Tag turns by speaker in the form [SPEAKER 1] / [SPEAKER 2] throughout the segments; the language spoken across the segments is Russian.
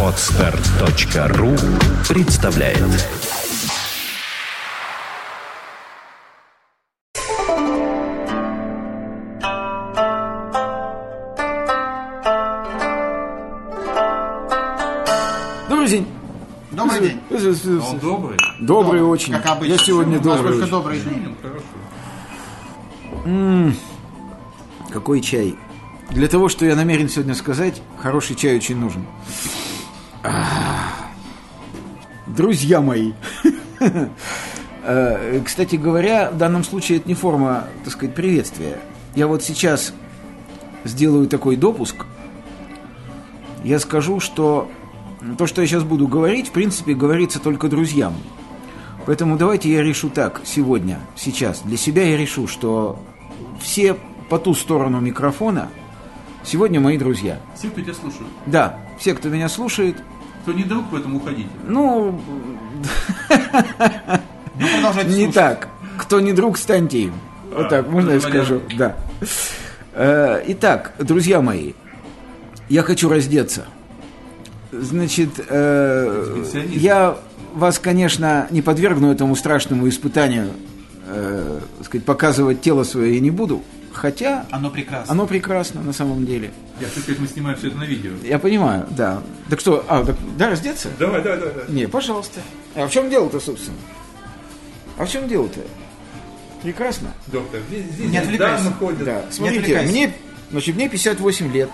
[SPEAKER 1] Отстар.ру представляет
[SPEAKER 2] Добрый день.
[SPEAKER 3] Добрый день.
[SPEAKER 4] Он добрый.
[SPEAKER 2] Добрый очень.
[SPEAKER 3] Как обычно.
[SPEAKER 2] Я сегодня добрый.
[SPEAKER 3] Насколько добрый день.
[SPEAKER 4] Хорошо.
[SPEAKER 2] Какой чай? Для того, что я намерен сегодня сказать, хороший чай очень нужен. Ах. Друзья мои. Э, Кстати говоря, в данном случае это не форма, так сказать, приветствия. Я вот сейчас сделаю такой допуск. Я скажу, что то, что я сейчас буду говорить, в принципе, говорится только друзьям. Поэтому давайте я решу так сегодня, сейчас. Для себя я решу, что все по ту сторону микрофона сегодня мои друзья.
[SPEAKER 4] Все, кто тебя слушают.
[SPEAKER 2] Да, все, кто меня слушает,
[SPEAKER 4] Кто не друг, поэтому уходите.
[SPEAKER 2] ну,
[SPEAKER 3] Ну,
[SPEAKER 2] не так. Кто не друг, станьте им. Вот так, можно я скажу? Да. Э, Итак, друзья мои, я хочу раздеться. Значит, э, я вас, конечно, не подвергну этому страшному испытанию, э, сказать, показывать тело свое я не буду, хотя
[SPEAKER 3] Оно прекрасно.
[SPEAKER 2] оно прекрасно на самом деле.
[SPEAKER 4] Я хочу мы снимаем все это на видео.
[SPEAKER 2] Я понимаю, да. Так что, а, так, да, раздеться?
[SPEAKER 4] Давай, давай, давай. давай.
[SPEAKER 2] Не, пожалуйста. А в чем дело-то, собственно? А в чем дело-то? Прекрасно.
[SPEAKER 4] Доктор, здесь, здесь
[SPEAKER 3] Не отвлекайся.
[SPEAKER 4] ходят.
[SPEAKER 2] Да, смотрите,
[SPEAKER 3] отвлекайся.
[SPEAKER 2] мне, значит, мне 58 лет.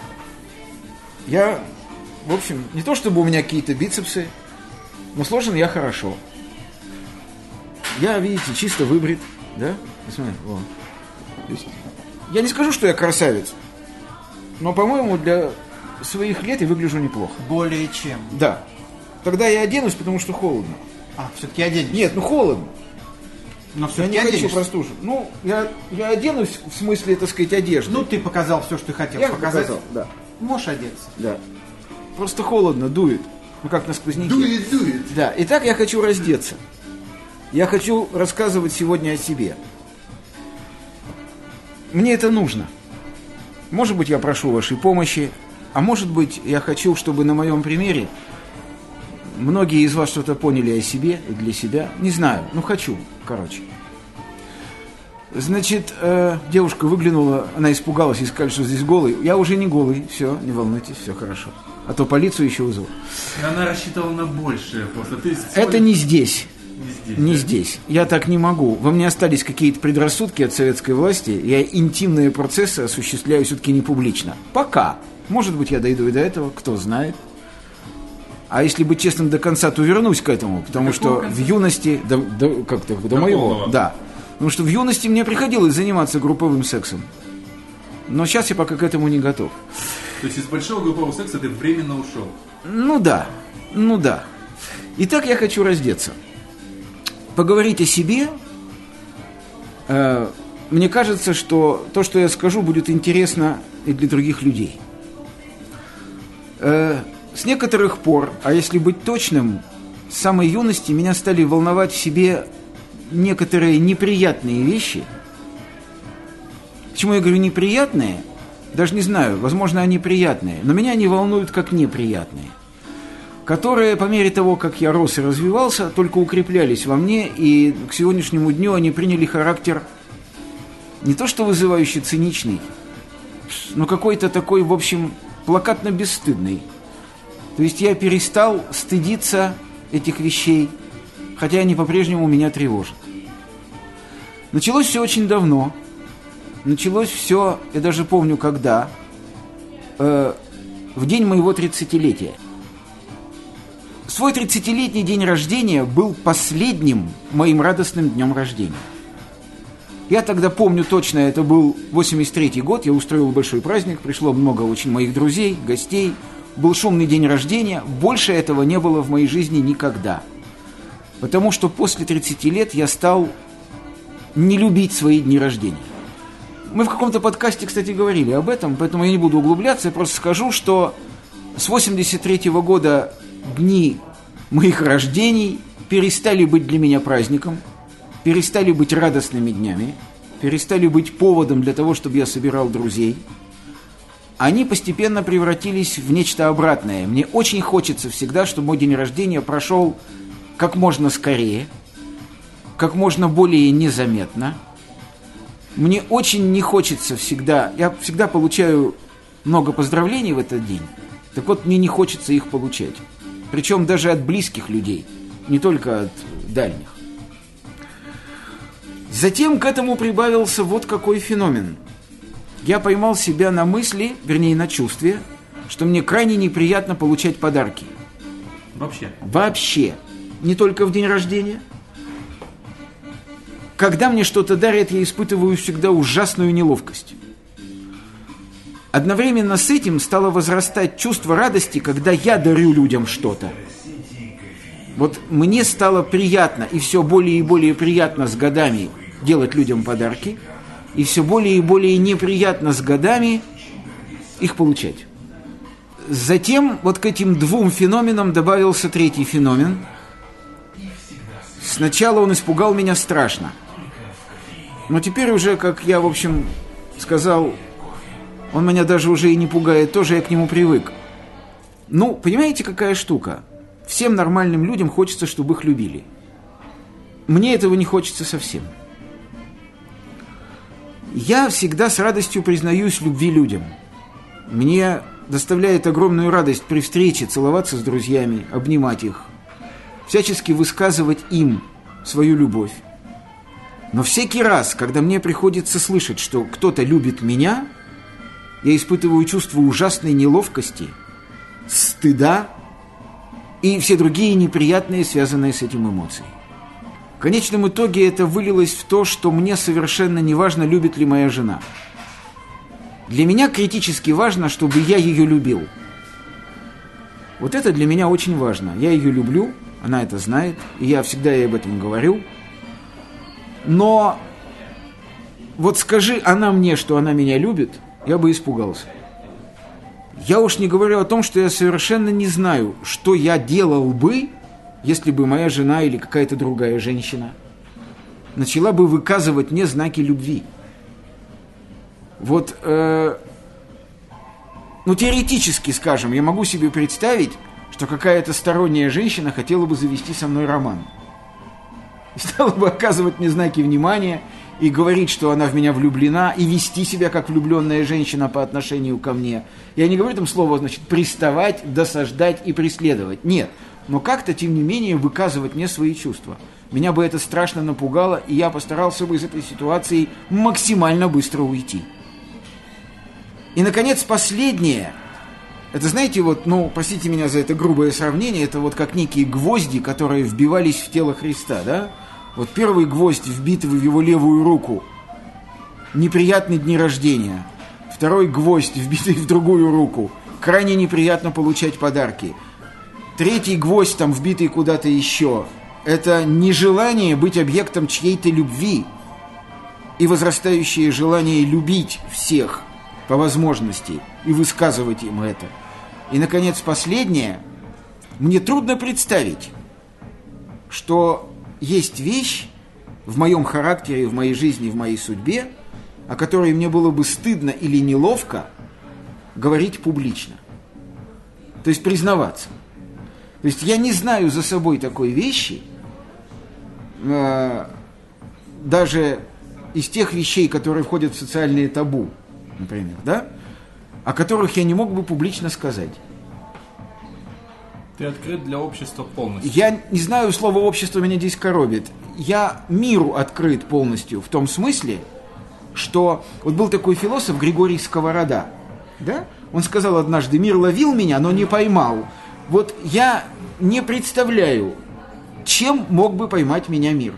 [SPEAKER 2] Я, в общем, не то чтобы у меня какие-то бицепсы, но сложен я хорошо. Я, видите, чисто выбрит, да? Посмотри, вот. То есть, я не скажу, что я красавец, но, по-моему, для своих лет я выгляжу неплохо.
[SPEAKER 3] Более чем.
[SPEAKER 2] Да. Тогда я оденусь, потому что холодно.
[SPEAKER 3] А, все-таки оденешь.
[SPEAKER 2] Нет, ну холодно.
[SPEAKER 3] Но
[SPEAKER 2] Я
[SPEAKER 3] все-таки
[SPEAKER 2] не хочу простужу. Ну, я, я оденусь в смысле, так сказать, одежды.
[SPEAKER 3] Ну, ты показал все, что ты хотел
[SPEAKER 2] я
[SPEAKER 3] показать.
[SPEAKER 2] показал, да.
[SPEAKER 3] Можешь одеться.
[SPEAKER 2] Да. Просто холодно, дует. Ну, как на сквозняке.
[SPEAKER 3] дует.
[SPEAKER 2] Да, итак, я хочу раздеться. Я хочу рассказывать сегодня о себе. Мне это нужно. Может быть, я прошу вашей помощи, а может быть, я хочу, чтобы на моем примере многие из вас что-то поняли о себе и для себя. Не знаю, ну хочу, короче. Значит, э, девушка выглянула, она испугалась и сказала, что здесь голый. Я уже не голый, все, не волнуйтесь, все хорошо. А то полицию еще вызову.
[SPEAKER 4] И Она рассчитывала на большее просто. Ты
[SPEAKER 2] Это не здесь.
[SPEAKER 4] Не здесь.
[SPEAKER 2] Не
[SPEAKER 4] да?
[SPEAKER 2] здесь. Я так не могу. Во мне остались какие-то предрассудки от советской власти. Я интимные процессы осуществляю все-таки не публично. Пока. Может быть, я дойду и до этого, кто знает. А если быть честным до конца, то вернусь к этому, потому что
[SPEAKER 4] какого
[SPEAKER 2] в
[SPEAKER 4] конца?
[SPEAKER 2] юности, до, до- как-то, до,
[SPEAKER 4] До
[SPEAKER 2] моего,
[SPEAKER 4] полного.
[SPEAKER 2] да, потому что в юности мне приходилось заниматься групповым сексом, но сейчас я пока к этому не готов.
[SPEAKER 4] То есть из большого группового секса ты временно ушел.
[SPEAKER 2] Ну да, ну да. Итак, я хочу раздеться. Поговорить о себе. Э, мне кажется, что то, что я скажу, будет интересно и для других людей. Э, с некоторых пор, а если быть точным, с самой юности меня стали волновать в себе некоторые неприятные вещи. Почему я говорю неприятные? Даже не знаю, возможно, они приятные, но меня они волнуют как неприятные которые по мере того, как я рос и развивался, только укреплялись во мне, и к сегодняшнему дню они приняли характер не то что вызывающий циничный, но какой-то такой, в общем, плакатно-бесстыдный. То есть я перестал стыдиться этих вещей, хотя они по-прежнему меня тревожат. Началось все очень давно. Началось все, я даже помню, когда, э, в день моего 30-летия. Свой 30-летний день рождения был последним моим радостным днем рождения. Я тогда помню точно, это был 83 год, я устроил большой праздник, пришло много очень моих друзей, гостей, был шумный день рождения, больше этого не было в моей жизни никогда. Потому что после 30 лет я стал не любить свои дни рождения. Мы в каком-то подкасте, кстати, говорили об этом, поэтому я не буду углубляться, я просто скажу, что с 83 года дни моих рождений перестали быть для меня праздником, перестали быть радостными днями, перестали быть поводом для того, чтобы я собирал друзей. они постепенно превратились в нечто обратное. Мне очень хочется всегда, чтобы мой день рождения прошел как можно скорее, как можно более незаметно. Мне очень не хочется всегда, я всегда получаю много поздравлений в этот день, так вот мне не хочется их получать. Причем даже от близких людей, не только от дальних. Затем к этому прибавился вот какой феномен. Я поймал себя на мысли, вернее на чувстве, что мне крайне неприятно получать подарки.
[SPEAKER 4] Вообще.
[SPEAKER 2] Вообще. Не только в день рождения. Когда мне что-то дарят, я испытываю всегда ужасную неловкость. Одновременно с этим стало возрастать чувство радости, когда я дарю людям что-то. Вот мне стало приятно, и все более и более приятно с годами делать людям подарки, и все более и более неприятно с годами их получать. Затем вот к этим двум феноменам добавился третий феномен. Сначала он испугал меня страшно. Но теперь уже, как я, в общем, сказал, он меня даже уже и не пугает, тоже я к нему привык. Ну, понимаете, какая штука? Всем нормальным людям хочется, чтобы их любили. Мне этого не хочется совсем. Я всегда с радостью признаюсь любви людям. Мне доставляет огромную радость при встрече целоваться с друзьями, обнимать их, всячески высказывать им свою любовь. Но всякий раз, когда мне приходится слышать, что кто-то любит меня, я испытываю чувство ужасной неловкости, стыда и все другие неприятные, связанные с этим эмоции. В конечном итоге это вылилось в то, что мне совершенно не важно, любит ли моя жена. Для меня критически важно, чтобы я ее любил. Вот это для меня очень важно. Я ее люблю, она это знает, и я всегда ей об этом говорю. Но вот скажи она мне, что она меня любит, я бы испугался. Я уж не говорю о том, что я совершенно не знаю, что я делал бы, если бы моя жена или какая-то другая женщина начала бы выказывать мне знаки любви. Вот, э, ну, теоретически, скажем, я могу себе представить, что какая-то сторонняя женщина хотела бы завести со мной роман. И стала бы оказывать мне знаки внимания и говорить, что она в меня влюблена, и вести себя как влюбленная женщина по отношению ко мне. Я не говорю там слово, значит, приставать, досаждать и преследовать. Нет. Но как-то, тем не менее, выказывать мне свои чувства. Меня бы это страшно напугало, и я постарался бы из этой ситуации максимально быстро уйти. И, наконец, последнее. Это, знаете, вот, ну, простите меня за это грубое сравнение, это вот как некие гвозди, которые вбивались в тело Христа, да? Вот первый гвоздь, вбитый в его левую руку, неприятный дни рождения. Второй гвоздь, вбитый в другую руку, крайне неприятно получать подарки. Третий гвоздь, там, вбитый куда-то еще, это нежелание быть объектом чьей-то любви и возрастающее желание любить всех по возможности и высказывать им это. И, наконец, последнее. Мне трудно представить, что есть вещь в моем характере, в моей жизни, в моей судьбе, о которой мне было бы стыдно или неловко говорить публично. То есть признаваться. То есть я не знаю за собой такой вещи, э, даже из тех вещей, которые входят в социальные табу, например, да, о которых я не мог бы публично сказать.
[SPEAKER 4] Ты открыт для общества полностью.
[SPEAKER 2] Я не знаю, слово общество меня здесь коробит. Я миру открыт полностью в том смысле, что вот был такой философ Григорий Сковорода, да? Он сказал однажды, мир ловил меня, но не поймал. Вот я не представляю, чем мог бы поймать меня мир.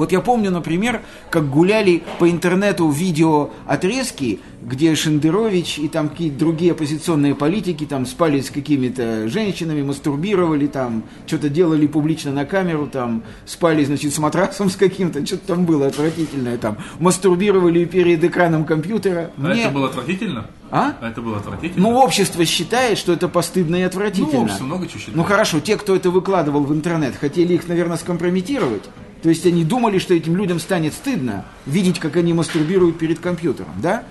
[SPEAKER 2] Вот я помню, например, как гуляли по интернету видео отрезки, где Шендерович и там какие-то другие оппозиционные политики там спали с какими-то женщинами, мастурбировали там, что-то делали публично на камеру, там спали, значит, с матрасом с каким-то, что-то там было отвратительное там, мастурбировали перед экраном компьютера.
[SPEAKER 4] А это было отвратительно?
[SPEAKER 2] А?
[SPEAKER 4] А это было отвратительно?
[SPEAKER 2] Ну, общество считает, что это постыдно и отвратительно.
[SPEAKER 4] Ну, общество много чего считает.
[SPEAKER 2] Ну, хорошо, те, кто это выкладывал в интернет, хотели их, наверное, скомпрометировать. То есть они думали, что этим людям станет стыдно видеть, как они мастурбируют перед компьютером, да?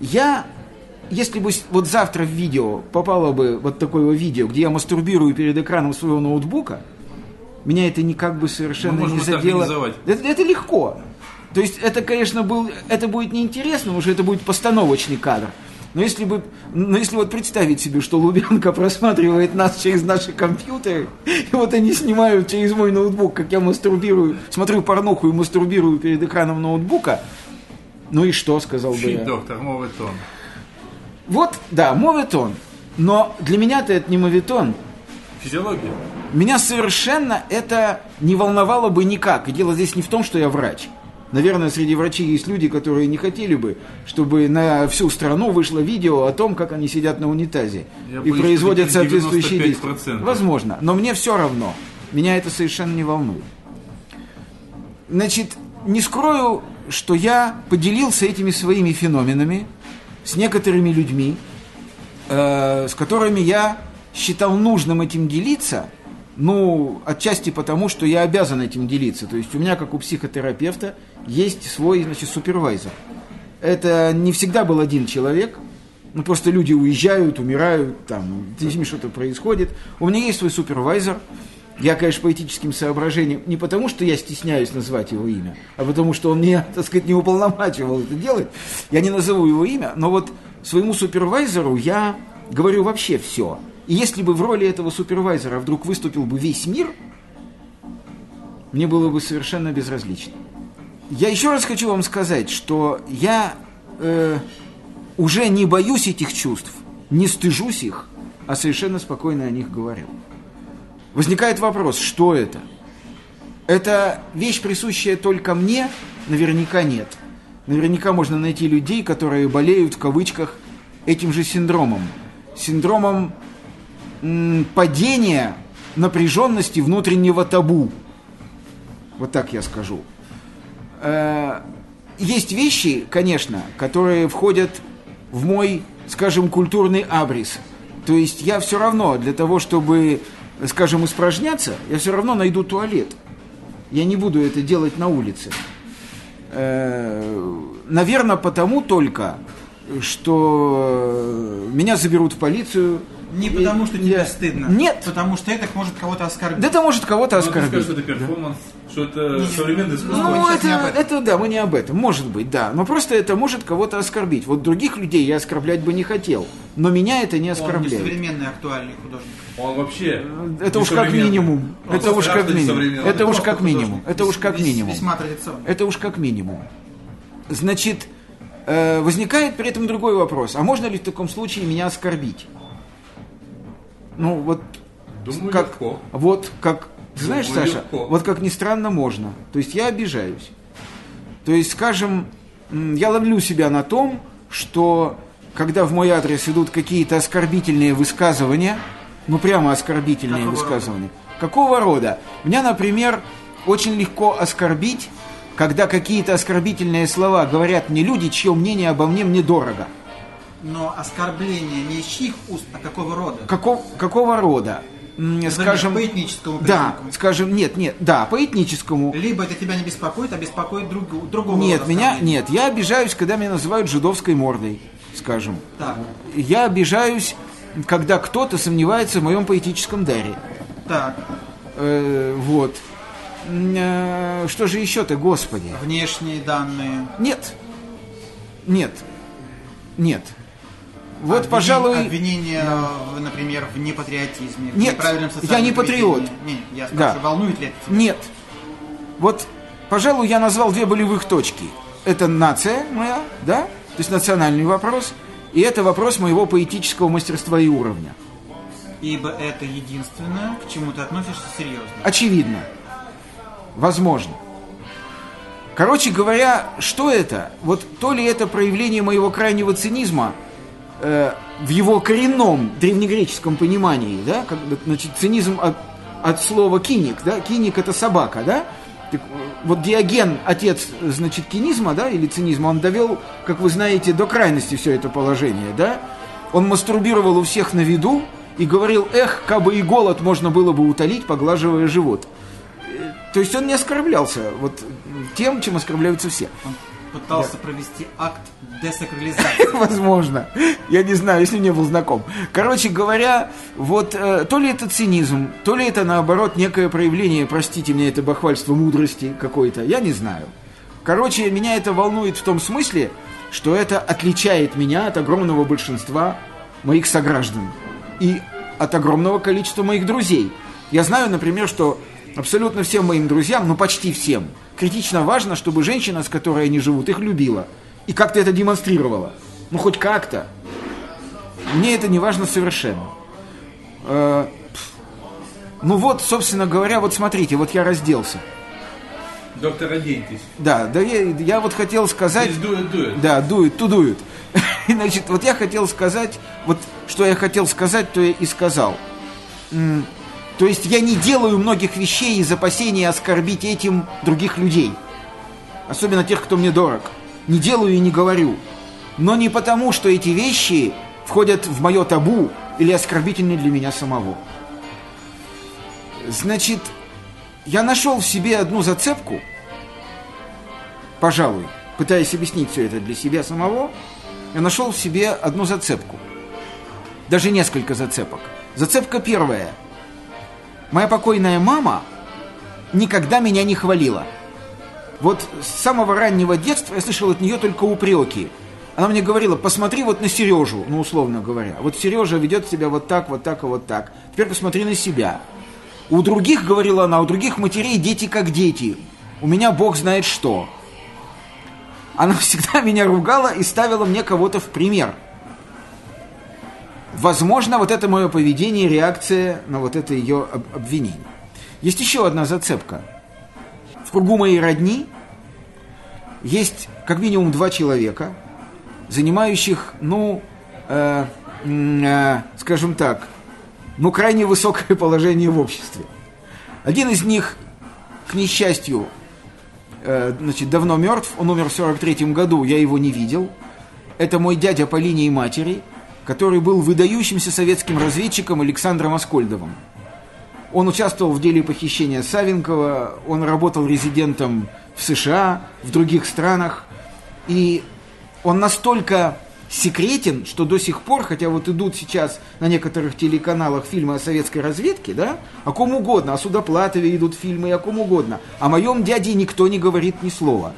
[SPEAKER 2] Я если бы вот завтра в видео попало бы вот такое видео, где я мастурбирую перед экраном своего ноутбука, меня это никак бы совершенно
[SPEAKER 4] Ну,
[SPEAKER 2] не задело. Это, это легко. То есть это, конечно, был, это будет неинтересно, потому что это будет постановочный кадр. Но если, бы, но если вот представить себе, что Лубянка просматривает нас через наши компьютеры, и вот они снимают через мой ноутбук, как я мастурбирую, смотрю порнуху и мастурбирую перед экраном ноутбука, ну и что, сказал бы
[SPEAKER 4] Фи,
[SPEAKER 2] я.
[SPEAKER 4] доктор, мовый тон.
[SPEAKER 2] Вот, да, моветон. Но для меня-то это не моветон.
[SPEAKER 4] Физиология.
[SPEAKER 2] Меня совершенно это не волновало бы никак. И дело здесь не в том, что я врач. Наверное, среди врачей есть люди, которые не хотели бы, чтобы на всю страну вышло видео о том, как они сидят на унитазе
[SPEAKER 4] Я
[SPEAKER 2] и
[SPEAKER 4] боюсь,
[SPEAKER 2] производят соответствующие действия.
[SPEAKER 4] 95%.
[SPEAKER 2] Возможно, но мне все равно. Меня это совершенно не волнует. Значит, не скрою, что я поделился этими своими феноменами с некоторыми людьми, э, с которыми я считал нужным этим делиться, ну, отчасти потому, что я обязан этим делиться. То есть у меня, как у психотерапевта, есть свой, значит, супервайзер. Это не всегда был один человек, ну, просто люди уезжают, умирают, там, с ними что-то происходит. У меня есть свой супервайзер, я, конечно, по этическим соображениям, не потому, что я стесняюсь назвать его имя, а потому, что он меня, так сказать, не уполномачивал это делать. Я не назову его имя, но вот своему супервайзеру я говорю вообще все. И если бы в роли этого супервайзера вдруг выступил бы весь мир, мне было бы совершенно безразлично. Я еще раз хочу вам сказать, что я э, уже не боюсь этих чувств, не стыжусь их, а совершенно спокойно о них говорю. Возникает вопрос, что это? Это вещь, присущая только мне? Наверняка нет. Наверняка можно найти людей, которые болеют в кавычках этим же синдромом. Синдромом м, падения напряженности внутреннего табу. Вот так я скажу. Э, Есть вещи, конечно, которые входят в мой, скажем, культурный абрис. То есть я все равно для того, чтобы, скажем, испражняться, я все равно найду туалет. Я не буду это делать на улице. Наверное, потому только, что меня заберут в полицию.
[SPEAKER 3] Не
[SPEAKER 2] И
[SPEAKER 3] потому, что тебе
[SPEAKER 2] я-
[SPEAKER 3] стыдно.
[SPEAKER 2] Нет.
[SPEAKER 3] Потому что это может кого-то оскорбить.
[SPEAKER 2] Да это может кого-то
[SPEAKER 4] Ну,
[SPEAKER 2] оскорбить.
[SPEAKER 4] скажешь, что это перформанс, что это современное искусство.
[SPEAKER 3] мы
[SPEAKER 2] Ну,
[SPEAKER 3] не об
[SPEAKER 2] это, это да, мы не об этом. Может быть, да. Но просто это может кого-то оскорбить. Вот других людей я оскорблять бы не хотел. Но меня это не
[SPEAKER 3] Он не
[SPEAKER 2] оскорбляет.
[SPEAKER 3] современный актуальный художник.
[SPEAKER 4] Он вообще
[SPEAKER 2] Это
[SPEAKER 4] не
[SPEAKER 2] уж как минимум.
[SPEAKER 4] Он
[SPEAKER 2] Это уж как минимум. Это уж как минимум. Это уж как минимум. Это уж как минимум. Значит, э, возникает при этом другой вопрос. А можно ли в таком случае меня оскорбить? Ну, вот
[SPEAKER 4] Думаю,
[SPEAKER 2] как,
[SPEAKER 4] легко.
[SPEAKER 2] вот как, ты знаешь,
[SPEAKER 4] Думаю,
[SPEAKER 2] Саша,
[SPEAKER 4] легко.
[SPEAKER 2] вот как ни странно, можно. То есть я обижаюсь. То есть, скажем, я ловлю себя на том, что когда в мой адрес идут какие-то оскорбительные высказывания, ну прямо оскорбительные
[SPEAKER 3] Какого
[SPEAKER 2] высказывания. Какого рода? Меня, например, очень легко оскорбить, когда какие-то оскорбительные слова говорят мне люди, чье мнение обо мне мне дорого.
[SPEAKER 3] Но оскорбление не из чьих уст, а какого рода?
[SPEAKER 2] Каков, какого рода? Скажем,
[SPEAKER 3] по этническому
[SPEAKER 2] да,
[SPEAKER 3] признаку.
[SPEAKER 2] скажем, нет, нет, да, по этническому.
[SPEAKER 3] Либо это тебя не беспокоит, а беспокоит друг, другого
[SPEAKER 2] Нет, меня, нет, я обижаюсь, когда меня называют жидовской мордой, скажем.
[SPEAKER 3] Так,
[SPEAKER 2] Я обижаюсь, когда кто-то сомневается в моем поэтическом даре.
[SPEAKER 3] так.
[SPEAKER 2] Э, вот. Э, Что же еще-то, господи?
[SPEAKER 3] Внешние данные.
[SPEAKER 2] Нет. Нет. Нет. Вот,
[SPEAKER 3] Обвинение-
[SPEAKER 2] пожалуй...
[SPEAKER 3] Обвинение, в, например, в непатриотизме. в
[SPEAKER 2] Нет,
[SPEAKER 3] неправильном
[SPEAKER 2] я не патриот.
[SPEAKER 3] Не, я
[SPEAKER 2] Да.
[SPEAKER 3] спрашиваю, волнует ли это тебя?
[SPEAKER 2] Нет. Вот, пожалуй, я назвал две болевых точки. Это нация моя, да? То есть национальный вопрос. И это вопрос моего поэтического мастерства и уровня.
[SPEAKER 3] Ибо это единственное, к чему ты относишься серьезно.
[SPEAKER 2] Очевидно. Возможно. Короче говоря, что это? Вот то ли это проявление моего крайнего цинизма э, в его коренном древнегреческом понимании, да? Как, бы, значит, цинизм от, от слова киник, да? Киник это собака, да? Так, э, вот Диоген, отец, значит, кинизма, да, или цинизма, он довел, как вы знаете, до крайности все это положение, да? Он мастурбировал у всех на виду и говорил, эх, кабы и голод можно было бы утолить, поглаживая живот. Э, То есть он не оскорблялся вот тем, чем оскорбляются все.
[SPEAKER 3] Пытался провести акт десакрализации.
[SPEAKER 2] Возможно. Я не знаю, если не был знаком. Короче говоря, вот э, то ли это цинизм, то ли это наоборот некое проявление, простите мне, это бахвальство мудрости какой-то, я не знаю. Короче, меня это волнует в том смысле, что это отличает меня от огромного большинства моих сограждан и от огромного количества моих друзей. Я знаю, например, что абсолютно всем моим друзьям, ну почти всем, критично важно, чтобы женщина, с которой они живут, их любила. И как-то это демонстрировала. Ну хоть как-то. Мне это не важно совершенно. Э, ну вот, собственно говоря, вот смотрите, вот я разделся.
[SPEAKER 4] Доктор, оденьтесь.
[SPEAKER 2] Да, да я, я вот хотел сказать...
[SPEAKER 4] Здесь дует, дует.
[SPEAKER 2] Да, дует, тудует. И, значит, вот я хотел сказать, вот что я хотел сказать, то я и сказал. То есть я не делаю многих вещей из опасения оскорбить этим других людей. Особенно тех, кто мне дорог. Не делаю и не говорю. Но не потому, что эти вещи входят в мое табу или оскорбительны для меня самого. Значит, я нашел в себе одну зацепку, пожалуй, пытаясь объяснить все это для себя самого, я нашел в себе одну зацепку. Даже несколько зацепок. Зацепка первая. Моя покойная мама никогда меня не хвалила. Вот с самого раннего детства я слышал от нее только упреки. Она мне говорила, посмотри вот на Сережу, ну, условно говоря. Вот Сережа ведет себя вот так, вот так и вот так. Теперь посмотри на себя. У других, говорила она, у других матерей дети как дети. У меня Бог знает что. Она всегда меня ругала и ставила мне кого-то в пример. Возможно, вот это мое поведение, реакция на вот это ее об- обвинение. Есть еще одна зацепка. В кругу моей родни есть как минимум два человека, занимающих, ну, э, э, скажем так, ну, крайне высокое положение в обществе. Один из них, к несчастью, э, значит, давно мертв, он умер в 43 году, я его не видел. Это мой дядя по линии матери, который был выдающимся советским разведчиком Александром Аскольдовым. Он участвовал в деле похищения Савенкова, он работал резидентом в США, в других странах. И он настолько секретен, что до сих пор, хотя вот идут сейчас на некоторых телеканалах фильмы о советской разведке, да, о ком угодно, о Судоплатове идут фильмы, о ком угодно. О моем дяде никто не говорит ни слова.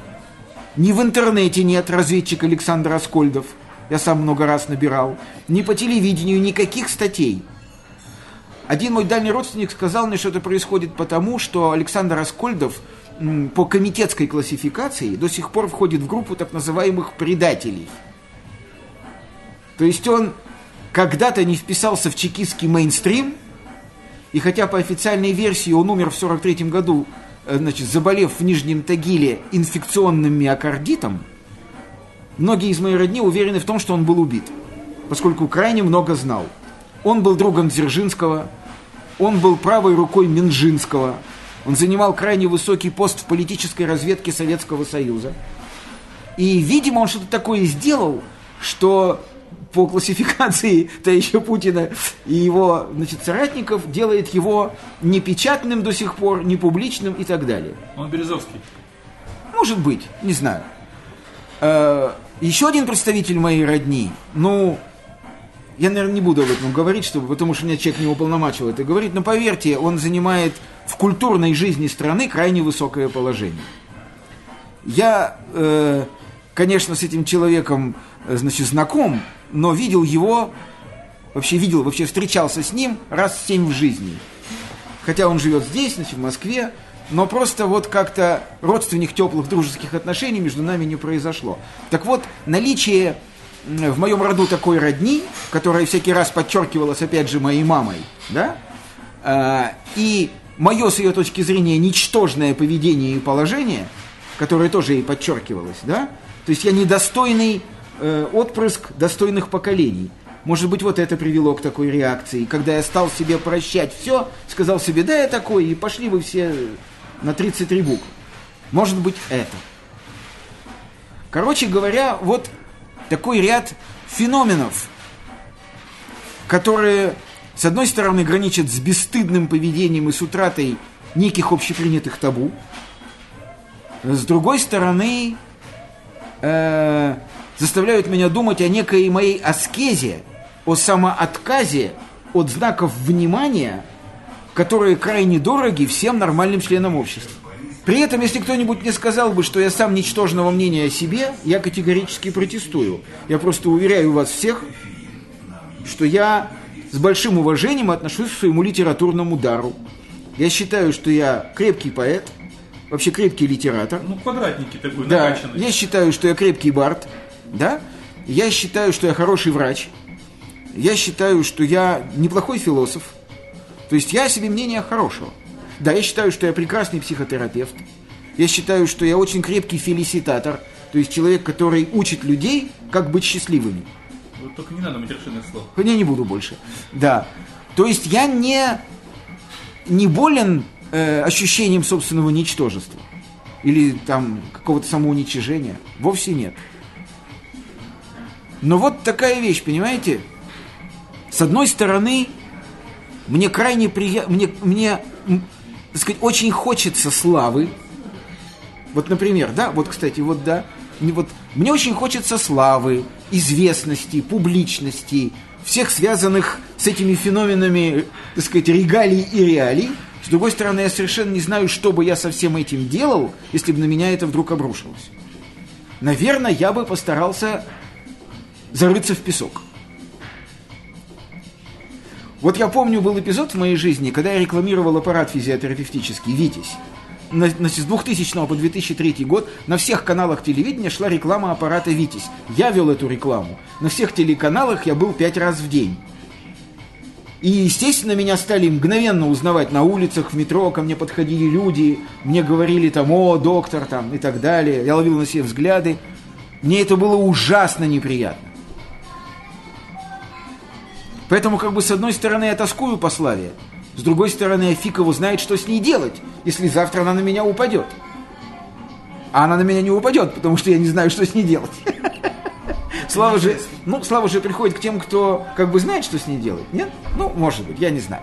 [SPEAKER 2] Ни в интернете нет разведчик Александр Аскольдов, я сам много раз набирал, ни по телевидению никаких статей. Один мой дальний родственник сказал мне, что это происходит потому, что Александр Аскольдов по комитетской классификации до сих пор входит в группу так называемых предателей. То есть он когда-то не вписался в чекистский мейнстрим, и хотя по официальной версии он умер в 43 году, э, значит, заболев в Нижнем Тагиле инфекционным миокардитом, многие из моей родни уверены в том, что он был убит, поскольку крайне много знал. Он был другом Дзержинского, он был правой рукой Минжинского, он занимал крайне высокий пост в политической разведке Советского Союза. И, видимо, он что-то такое сделал, что по классификации то еще Путина и его значит, соратников делает его непечатным до сих пор, не публичным и так далее.
[SPEAKER 4] Он Березовский.
[SPEAKER 2] Может быть, не знаю. Еще один представитель моей родни, ну, я, наверное, не буду об этом говорить, чтобы, потому что меня человек не уполномачивал это говорить, но поверьте, он занимает в культурной жизни страны крайне высокое положение. Я, э, конечно, с этим человеком, э, значит, знаком, но видел его, вообще видел, вообще встречался с ним раз семь в жизни. Хотя он живет здесь, значит, в Москве, но просто вот как-то родственных теплых дружеских отношений между нами не произошло. Так вот, наличие в моем роду такой родни, которая всякий раз подчеркивалась, опять же, моей мамой, да, а, и мое, с ее точки зрения, ничтожное поведение и положение, которое тоже ей подчеркивалось, да, то есть я недостойный э, отпрыск достойных поколений. Может быть, вот это привело к такой реакции. Когда я стал себе прощать все, сказал себе, да, я такой, и пошли вы все на 33 буквы. Может быть, это. Короче говоря, вот такой ряд феноменов, которые, с одной стороны, граничат с бесстыдным поведением и с утратой неких общепринятых табу, с другой стороны, э, заставляют меня думать о некой моей аскезе, о самоотказе от знаков внимания, которые крайне дороги всем нормальным членам общества. При этом, если кто-нибудь мне сказал бы, что я сам ничтожного мнения о себе, я категорически протестую. Я просто уверяю вас всех, что я с большим уважением отношусь к своему литературному дару. Я считаю, что я крепкий поэт, вообще крепкий литератор.
[SPEAKER 4] Ну, квадратники такой,
[SPEAKER 2] Да,
[SPEAKER 4] накачанный.
[SPEAKER 2] я считаю, что я крепкий бард, да. Я считаю, что я хороший врач. Я считаю, что я неплохой философ. То есть я себе мнение хорошего. Да, я считаю, что я прекрасный психотерапевт. Я считаю, что я очень крепкий фелиситатор. То есть человек, который учит людей, как быть счастливыми.
[SPEAKER 4] Вот только не надо матершинных слов.
[SPEAKER 2] Я не буду больше. Да. То есть я не, не болен э, ощущением собственного ничтожества. Или там какого-то самоуничижения. Вовсе нет. Но вот такая вещь, понимаете? С одной стороны, мне крайне приятно, мне, мне так сказать, очень хочется славы. Вот, например, да, вот, кстати, вот, да, вот, мне очень хочется славы, известности, публичности, всех связанных с этими феноменами, так сказать, регалий и реалий. С другой стороны, я совершенно не знаю, что бы я со всем этим делал, если бы на меня это вдруг обрушилось. Наверное, я бы постарался зарыться в песок. Вот я помню, был эпизод в моей жизни, когда я рекламировал аппарат физиотерапевтический «Витязь». На- Значит, с 2000 по 2003 год на всех каналах телевидения шла реклама аппарата «Витязь». Я вел эту рекламу. На всех телеканалах я был пять раз в день. И, естественно, меня стали мгновенно узнавать на улицах, в метро, ко мне подходили люди, мне говорили там, о, доктор, там, и так далее. Я ловил на себе взгляды. Мне это было ужасно неприятно. Поэтому, как бы, с одной стороны, я тоскую по славе, с другой стороны, я фиг его знает, что с ней делать, если завтра она на меня упадет. А она на меня не упадет, потому что я не знаю, что с ней делать. Слава же, ну, слава же приходит к тем, кто как бы знает, что с ней делать, нет? Ну, может быть, я не знаю.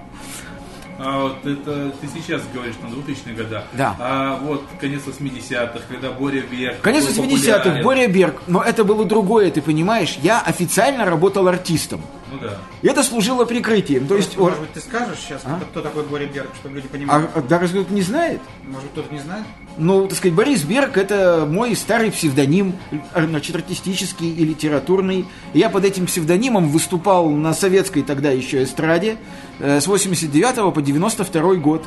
[SPEAKER 4] А вот это ты сейчас говоришь, на 2000-е года.
[SPEAKER 2] Да.
[SPEAKER 4] А вот конец 80-х, когда Боря Берг...
[SPEAKER 2] Конец
[SPEAKER 4] был
[SPEAKER 2] 80-х,
[SPEAKER 4] популярен.
[SPEAKER 2] Боря Берг, но это было другое, ты понимаешь? Я официально работал артистом.
[SPEAKER 4] Ну да.
[SPEAKER 2] И это служило прикрытием. То есть,
[SPEAKER 3] Может быть, ты скажешь сейчас,
[SPEAKER 2] А?
[SPEAKER 3] кто, такой Боря Берг, чтобы люди понимали?
[SPEAKER 2] а, да разве кто-то не знает?
[SPEAKER 3] Может быть, кто-то не знает?
[SPEAKER 2] Ну, так сказать, Борис Берг – это мой старый псевдоним, э, значит, артистический и литературный. Я под этим псевдонимом выступал на советской тогда еще эстраде с 89 по 92 год.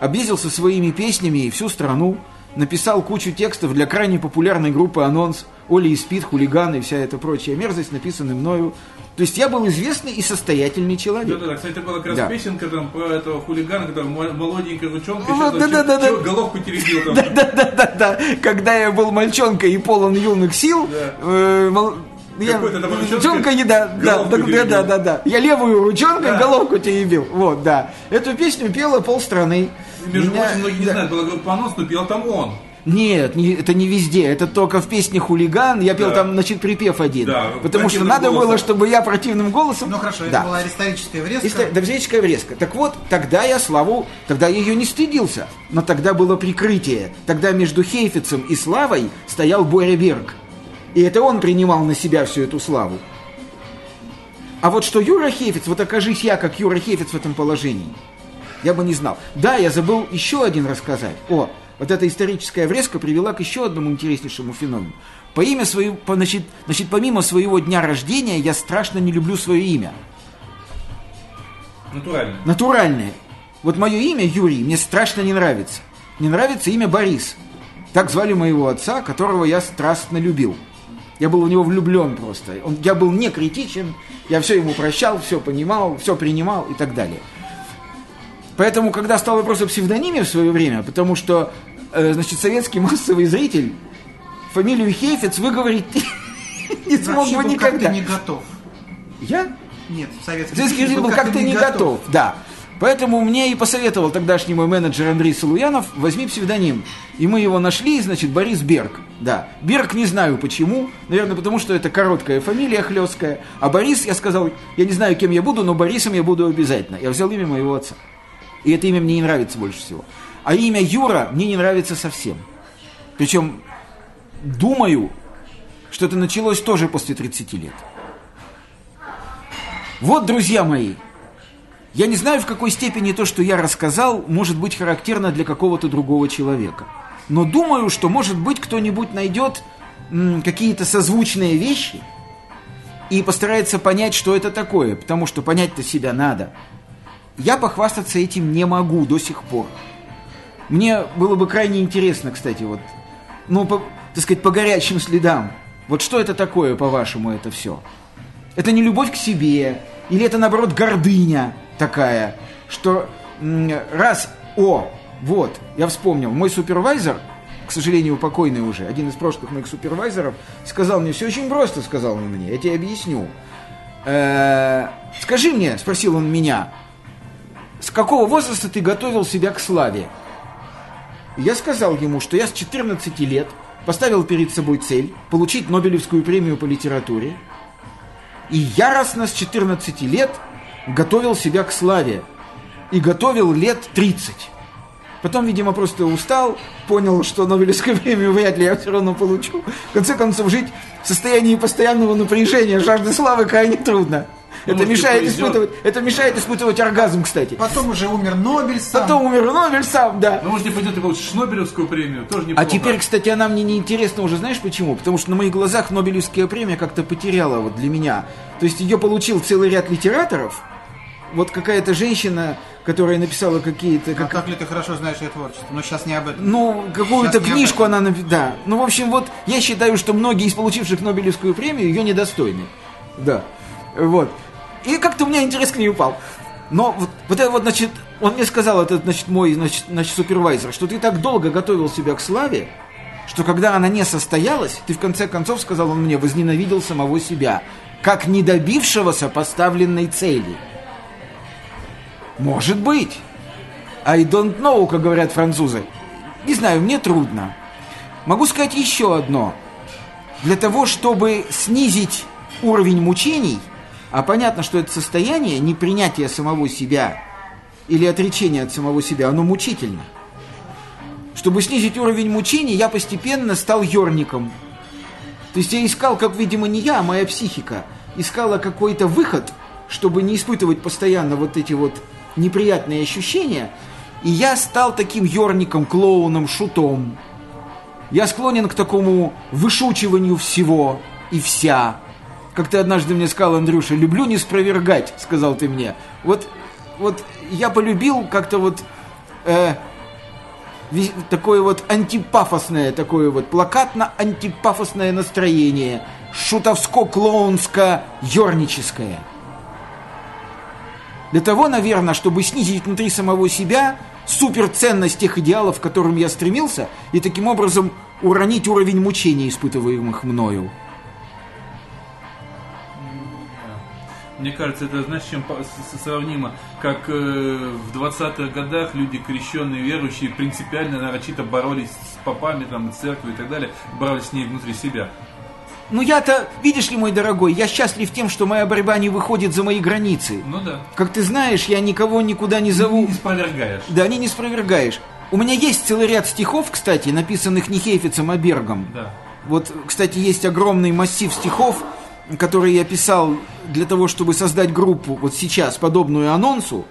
[SPEAKER 2] Объездил со своими песнями всю страну, написал кучу текстов для крайне популярной группы «Анонс», «Оли и Спид», «Хулиганы» и вся эта прочая мерзость, написанная мною. То есть я был известный и состоятельный человек.
[SPEAKER 4] Да, да, кстати, была как раз
[SPEAKER 2] Да.
[SPEAKER 4] песенка там про этого хулигана, когда мо- молоденькая ручонка,
[SPEAKER 2] А,
[SPEAKER 4] сейчас
[SPEAKER 2] да-да-да-да.
[SPEAKER 4] головку теребил там.
[SPEAKER 2] Да-да-да-да, когда я был мальчонкой и полон юных сил,
[SPEAKER 4] Да.
[SPEAKER 2] э, я,
[SPEAKER 4] Какой-то там ручонкой
[SPEAKER 2] не да, да, да, да, да, да, да. Я левую ручонкой
[SPEAKER 4] Да.
[SPEAKER 2] головку теребил. Вот, да. Эту песню пела полстраны.
[SPEAKER 4] Между
[SPEAKER 2] Меня-
[SPEAKER 4] прочим, многие не
[SPEAKER 2] да.
[SPEAKER 4] знают, была группа «Анонс», но пел там он.
[SPEAKER 2] Нет, не- это не везде, это только в песне «Хулиган». Я пел
[SPEAKER 4] Да.
[SPEAKER 2] там, значит, припев один.
[SPEAKER 4] Да,
[SPEAKER 2] потому что надо было,
[SPEAKER 4] голосом.
[SPEAKER 2] чтобы я противным голосом...
[SPEAKER 3] Ну хорошо,
[SPEAKER 2] Да.
[SPEAKER 3] это была историческая врезка.
[SPEAKER 2] Исто- Довзическая врезка. Так вот, тогда я славу, тогда я ее не стыдился, но тогда было прикрытие. Тогда между Хейфицем и Славой стоял Боря Берг. И это он принимал на себя всю эту славу. А вот что Юра Хейфиц, вот окажись я, как Юра Хейфиц в этом положении, я бы не знал. Да, я забыл еще один рассказать. О, вот эта историческая врезка привела к еще одному интереснейшему феномену. По имя свою, по- значит, значит, помимо своего дня рождения, я страшно не люблю свое имя.
[SPEAKER 4] Натурально.
[SPEAKER 2] Натуральное. Вот мое имя Юрий мне страшно не нравится. Не нравится имя Борис. Так звали моего отца, которого я страстно любил. Я был в него влюблен просто. Он, я был не критичен, я все ему прощал, все понимал, все принимал и так далее. Поэтому, когда стал вопрос о псевдониме в свое время, потому что, э, значит, советский массовый зритель фамилию Хейфец выговорить не смог бы никогда.
[SPEAKER 3] не готов.
[SPEAKER 2] Я?
[SPEAKER 3] Нет, советский,
[SPEAKER 2] режим был как-то не готов, да. Поэтому мне и посоветовал тогдашний мой менеджер Андрей Салуянов, возьми псевдоним. И мы его нашли, значит, Борис Берг. Да, Берг не знаю почему, наверное, потому что это короткая фамилия хлесткая. А Борис, я сказал, я не знаю, кем я буду, но Борисом я буду обязательно. Я взял имя моего отца. И это имя мне не нравится больше всего. А имя Юра мне не нравится совсем. Причем, думаю, что это началось тоже после 30 лет. Вот, друзья мои, я не знаю, в какой степени то, что я рассказал, может быть характерно для какого-то другого человека. Но думаю, что, может быть, кто-нибудь найдет какие-то созвучные вещи и постарается понять, что это такое, потому что понять-то себя надо. Я похвастаться этим не могу до сих пор. Мне было бы крайне интересно, кстати, вот, ну, по, так сказать, по горячим следам. Вот что это такое, по-вашему, это все? Это не любовь к себе, или это, наоборот, гордыня такая, что раз, о, вот, я вспомнил, мой супервайзер, к сожалению, покойный уже, один из прошлых моих супервайзеров, сказал мне, все очень просто, сказал он мне, я тебе объясню. Э, скажи мне, спросил он меня, с какого возраста ты готовил себя к славе? Я сказал ему, что я с 14 лет поставил перед собой цель получить Нобелевскую премию по литературе. И яростно с 14 лет готовил себя к славе. И готовил лет 30. Потом, видимо, просто устал, понял, что Нобелевскую премию вряд ли я все равно получу. В конце концов, жить в состоянии постоянного напряжения, жажды славы крайне трудно.
[SPEAKER 4] Ну,
[SPEAKER 2] это,
[SPEAKER 4] может,
[SPEAKER 2] мешает
[SPEAKER 4] повезет.
[SPEAKER 2] испытывать, это мешает испытывать оргазм, кстати.
[SPEAKER 3] Потом уже умер Нобель сам.
[SPEAKER 2] Потом умер Нобель сам, да.
[SPEAKER 4] Ну, может, не пойдет, ты получишь Нобелевскую премию, тоже неплохо.
[SPEAKER 2] А теперь, кстати, она мне не интересна уже, знаешь почему? Потому что на моих глазах Нобелевская премия как-то потеряла вот для меня. То есть ее получил целый ряд литераторов. Вот какая-то женщина, которая написала какие-то...
[SPEAKER 3] А
[SPEAKER 2] Как,
[SPEAKER 3] как ли ты хорошо знаешь ее творчество? Но сейчас не об этом.
[SPEAKER 2] ну, какую-то книжку она написала. Да. Ну, в общем, вот я считаю, что многие из получивших Нобелевскую премию ее недостойны. Да. Вот. И как-то у меня интерес к ней упал. Но вот, вот это вот, значит, он мне сказал, этот, значит, мой, значит, значит, супервайзер, что ты так долго готовил себя к славе, что когда она не состоялась, ты в конце концов, сказал он мне, возненавидел самого себя, как не добившегося поставленной цели. Может быть. I don't know, как говорят французы. Не знаю, мне трудно. Могу сказать еще одно. Для того, чтобы снизить уровень мучений, а понятно, что это состояние непринятия самого себя или отречения от самого себя, оно мучительно. Чтобы снизить уровень мучений, я постепенно стал ерником. То есть я искал, как, видимо, не я, а моя психика, искала какой-то выход, чтобы не испытывать постоянно вот эти вот неприятные ощущения. И я стал таким ерником, клоуном, шутом. Я склонен к такому вышучиванию всего и вся. Как ты однажды мне сказал, Андрюша, люблю не спровергать, сказал ты мне. Вот, вот я полюбил как-то вот э, такое вот антипафосное, такое вот плакатно-антипафосное настроение, шутовско-клоунско-ерническое. Для того, наверное, чтобы снизить внутри самого себя суперценность тех идеалов, к которым я стремился, и таким образом уронить уровень мучений, испытываемых мною.
[SPEAKER 4] Мне кажется, это, знаешь, чем сравнимо, как э, в 20-х годах люди, крещенные, верующие, принципиально, нарочито боролись с попами, там, церковью и так далее, боролись с ней внутри себя.
[SPEAKER 2] Ну я-то, видишь ли, мой дорогой, я счастлив тем, что моя борьба не выходит за мои границы.
[SPEAKER 4] Ну да.
[SPEAKER 2] Как ты знаешь, я никого никуда не зову.
[SPEAKER 4] Не спровергаешь.
[SPEAKER 2] Да, не не спровергаешь. У меня есть целый ряд стихов, кстати, написанных не Хейфицем, а Бергом.
[SPEAKER 4] Да.
[SPEAKER 2] Вот, кстати, есть огромный массив стихов, которые я писал для того, чтобы создать группу вот сейчас, подобную анонсу.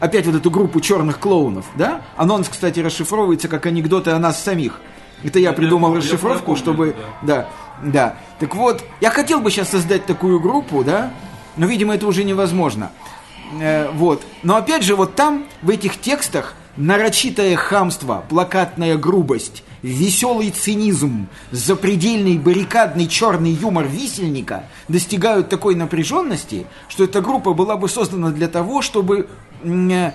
[SPEAKER 2] Опять вот эту группу черных клоунов, да? Анонс, кстати, расшифровывается как анекдоты о нас самих. Это я придумал
[SPEAKER 4] я-
[SPEAKER 2] расшифровку, чтобы... Да, да. Так вот, я хотел бы сейчас создать такую группу, да? Но, видимо, это уже невозможно. Э, вот. Но опять же, вот там, в этих текстах, нарочитое хамство, плакатная грубость, веселый цинизм, запредельный баррикадный черный юмор висельника достигают такой напряженности, что эта группа была бы создана для того, чтобы, э,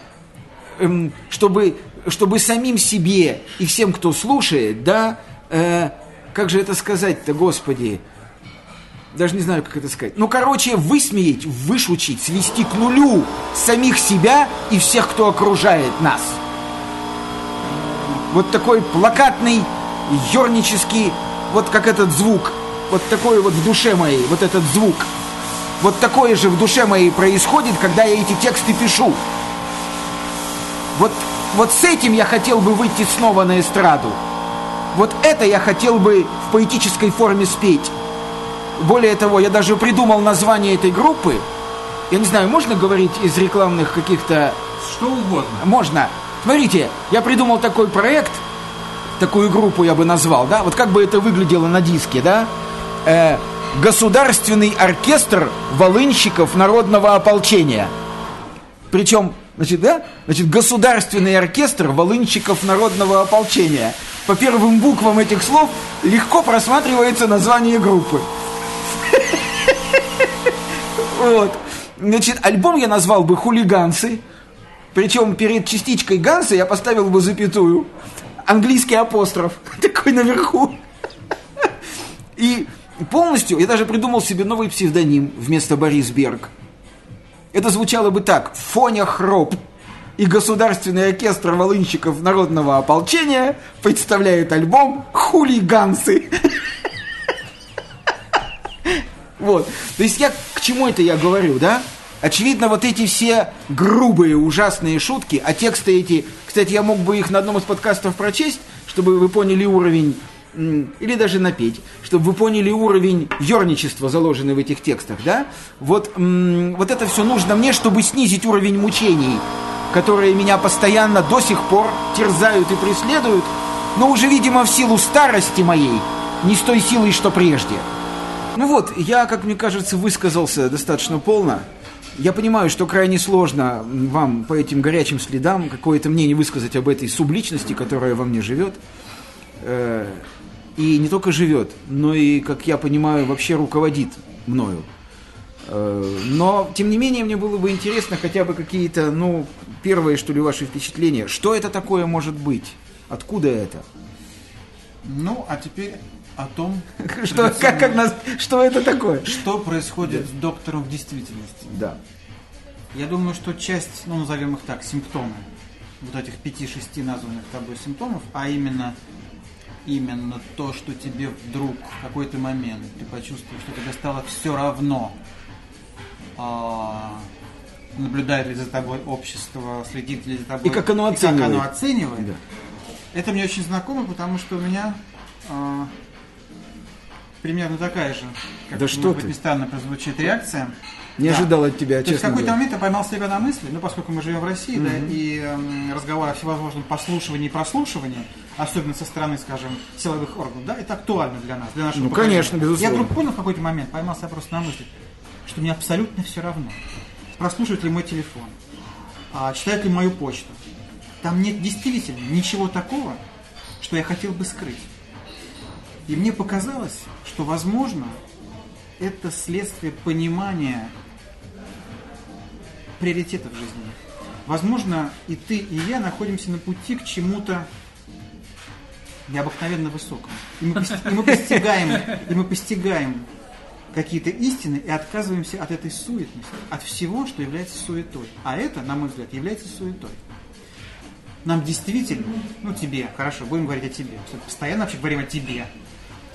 [SPEAKER 2] чтобы, чтобы самим себе и всем, кто слушает, да, э, как же это сказать-то, господи, даже не знаю, как это сказать. Ну, короче, высмеять, вышучить, свести к нулю самих себя и всех, кто окружает нас. Вот такой плакатный, ернический, вот как этот звук, вот такой вот в душе моей, вот этот звук. Вот такое же в душе моей происходит, когда я эти тексты пишу. Вот, вот с этим я хотел бы выйти снова на эстраду. Вот это я хотел бы в поэтической форме спеть. Более того, я даже придумал название этой группы. Я не знаю, можно говорить из рекламных каких-то...
[SPEAKER 4] Что угодно.
[SPEAKER 2] Можно. Смотрите, я придумал такой проект, такую группу я бы назвал, да? Вот как бы это выглядело на диске, да? Э, Государственный оркестр волынщиков народного ополчения. Причем, значит, да? Значит, Государственный оркестр волынщиков народного ополчения. По первым буквам этих слов легко просматривается название группы. Вот. Значит, альбом я назвал бы «Хулиганцы». Причем перед частичкой Ганса я поставил бы запятую. Английский апостроф. Такой наверху. И полностью я даже придумал себе новый псевдоним вместо Борис Берг. Это звучало бы так. Фоня Хроп и Государственный оркестр волынщиков народного ополчения представляют альбом «Хулиганцы». Вот. То есть я к чему это я говорю, да? Очевидно, вот эти все грубые, ужасные шутки, а тексты эти, кстати, я мог бы их на одном из подкастов прочесть, чтобы вы поняли уровень, или даже напеть, чтобы вы поняли уровень ерничества, заложенный в этих текстах, да? Вот, вот это все нужно мне, чтобы снизить уровень мучений, которые меня постоянно до сих пор терзают и преследуют, но уже, видимо, в силу старости моей, не с той силой, что прежде. Ну вот, я, как мне кажется, высказался достаточно полно. Я понимаю, что крайне сложно вам по этим горячим следам какое-то мнение высказать об этой субличности, которая во мне живет. И не только живет, но и, как я понимаю, вообще руководит мною. Э, но, тем не менее, мне было бы интересно хотя бы какие-то, ну, первые, что ли, ваши впечатления. Что это такое может быть? Откуда это?
[SPEAKER 3] Ну, а теперь о том,
[SPEAKER 2] что, как, как нас, что это такое?
[SPEAKER 3] Что происходит да. с доктором в действительности.
[SPEAKER 2] Да.
[SPEAKER 3] Я думаю, что часть, ну, назовем их так, симптомы, вот этих пяти-шести названных тобой симптомов, а именно, именно то, что тебе вдруг в какой-то момент ты почувствуешь, что тебе стало все равно, а, наблюдает ли за тобой общество, следит ли за тобой.
[SPEAKER 2] И как оно оценивает.
[SPEAKER 3] как оно оценивает. Да. Это мне очень знакомо, потому что у меня а, примерно такая же, как
[SPEAKER 2] да
[SPEAKER 3] что быть, не странно прозвучит реакция.
[SPEAKER 2] Не да. ожидал от тебя,
[SPEAKER 3] То
[SPEAKER 2] честно
[SPEAKER 3] есть в какой-то момент я поймал себя на мысли, ну, поскольку мы живем в России, mm-hmm. да, и э, разговор о всевозможном послушивании и прослушивании, особенно со стороны, скажем, силовых органов, да, это актуально для нас, для нашего
[SPEAKER 2] Ну, поколения. конечно, безусловно.
[SPEAKER 3] Я вдруг понял в какой-то момент, поймал себя просто на мысли, что мне абсолютно все равно, прослушивает ли мой телефон, а, читает ли мою почту. Там нет действительно ничего такого, что я хотел бы скрыть. И мне показалось, что, возможно, это следствие понимания приоритетов жизни. Возможно, и ты, и я находимся на пути к чему-то необыкновенно высокому. И мы, и мы постигаем, и мы постигаем какие-то истины и отказываемся от этой суетности, от всего, что является суетой. А это, на мой взгляд, является суетой. Нам действительно, ну тебе, хорошо, будем говорить о тебе. Постоянно вообще говорим о тебе.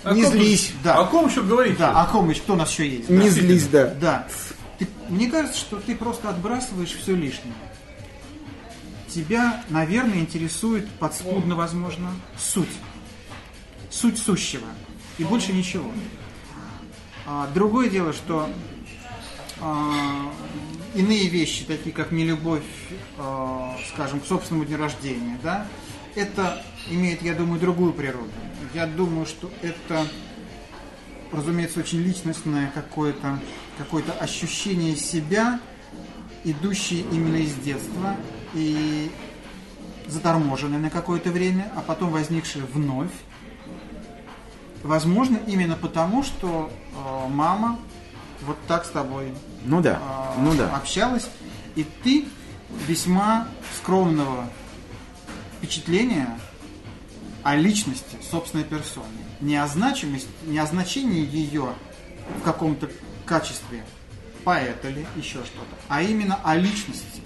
[SPEAKER 2] О не злись.
[SPEAKER 4] Да. О ком еще говорить?
[SPEAKER 3] Да, о ком еще, кто у нас еще есть?
[SPEAKER 2] Не да. злись, да.
[SPEAKER 3] Да. Ты, мне кажется, что ты просто отбрасываешь все лишнее. Тебя, наверное, интересует подспудно, возможно, суть. Суть сущего. И больше ничего. А, другое дело, что а, иные вещи, такие как нелюбовь, а, скажем, к собственному дню рождения, да, это имеет, я думаю, другую природу. Я думаю, что это, разумеется, очень личностное какое-то какое ощущение себя, идущее именно из детства и заторможенное на какое-то время, а потом возникшее вновь. Возможно, именно потому, что э, мама вот так с тобой
[SPEAKER 2] ну да,
[SPEAKER 3] э,
[SPEAKER 2] ну да.
[SPEAKER 3] общалась, и ты весьма скромного впечатления о личности собственной персоны. Не о значимости, не о значении ее в каком-то качестве поэта ли, еще что-то, а именно о личности.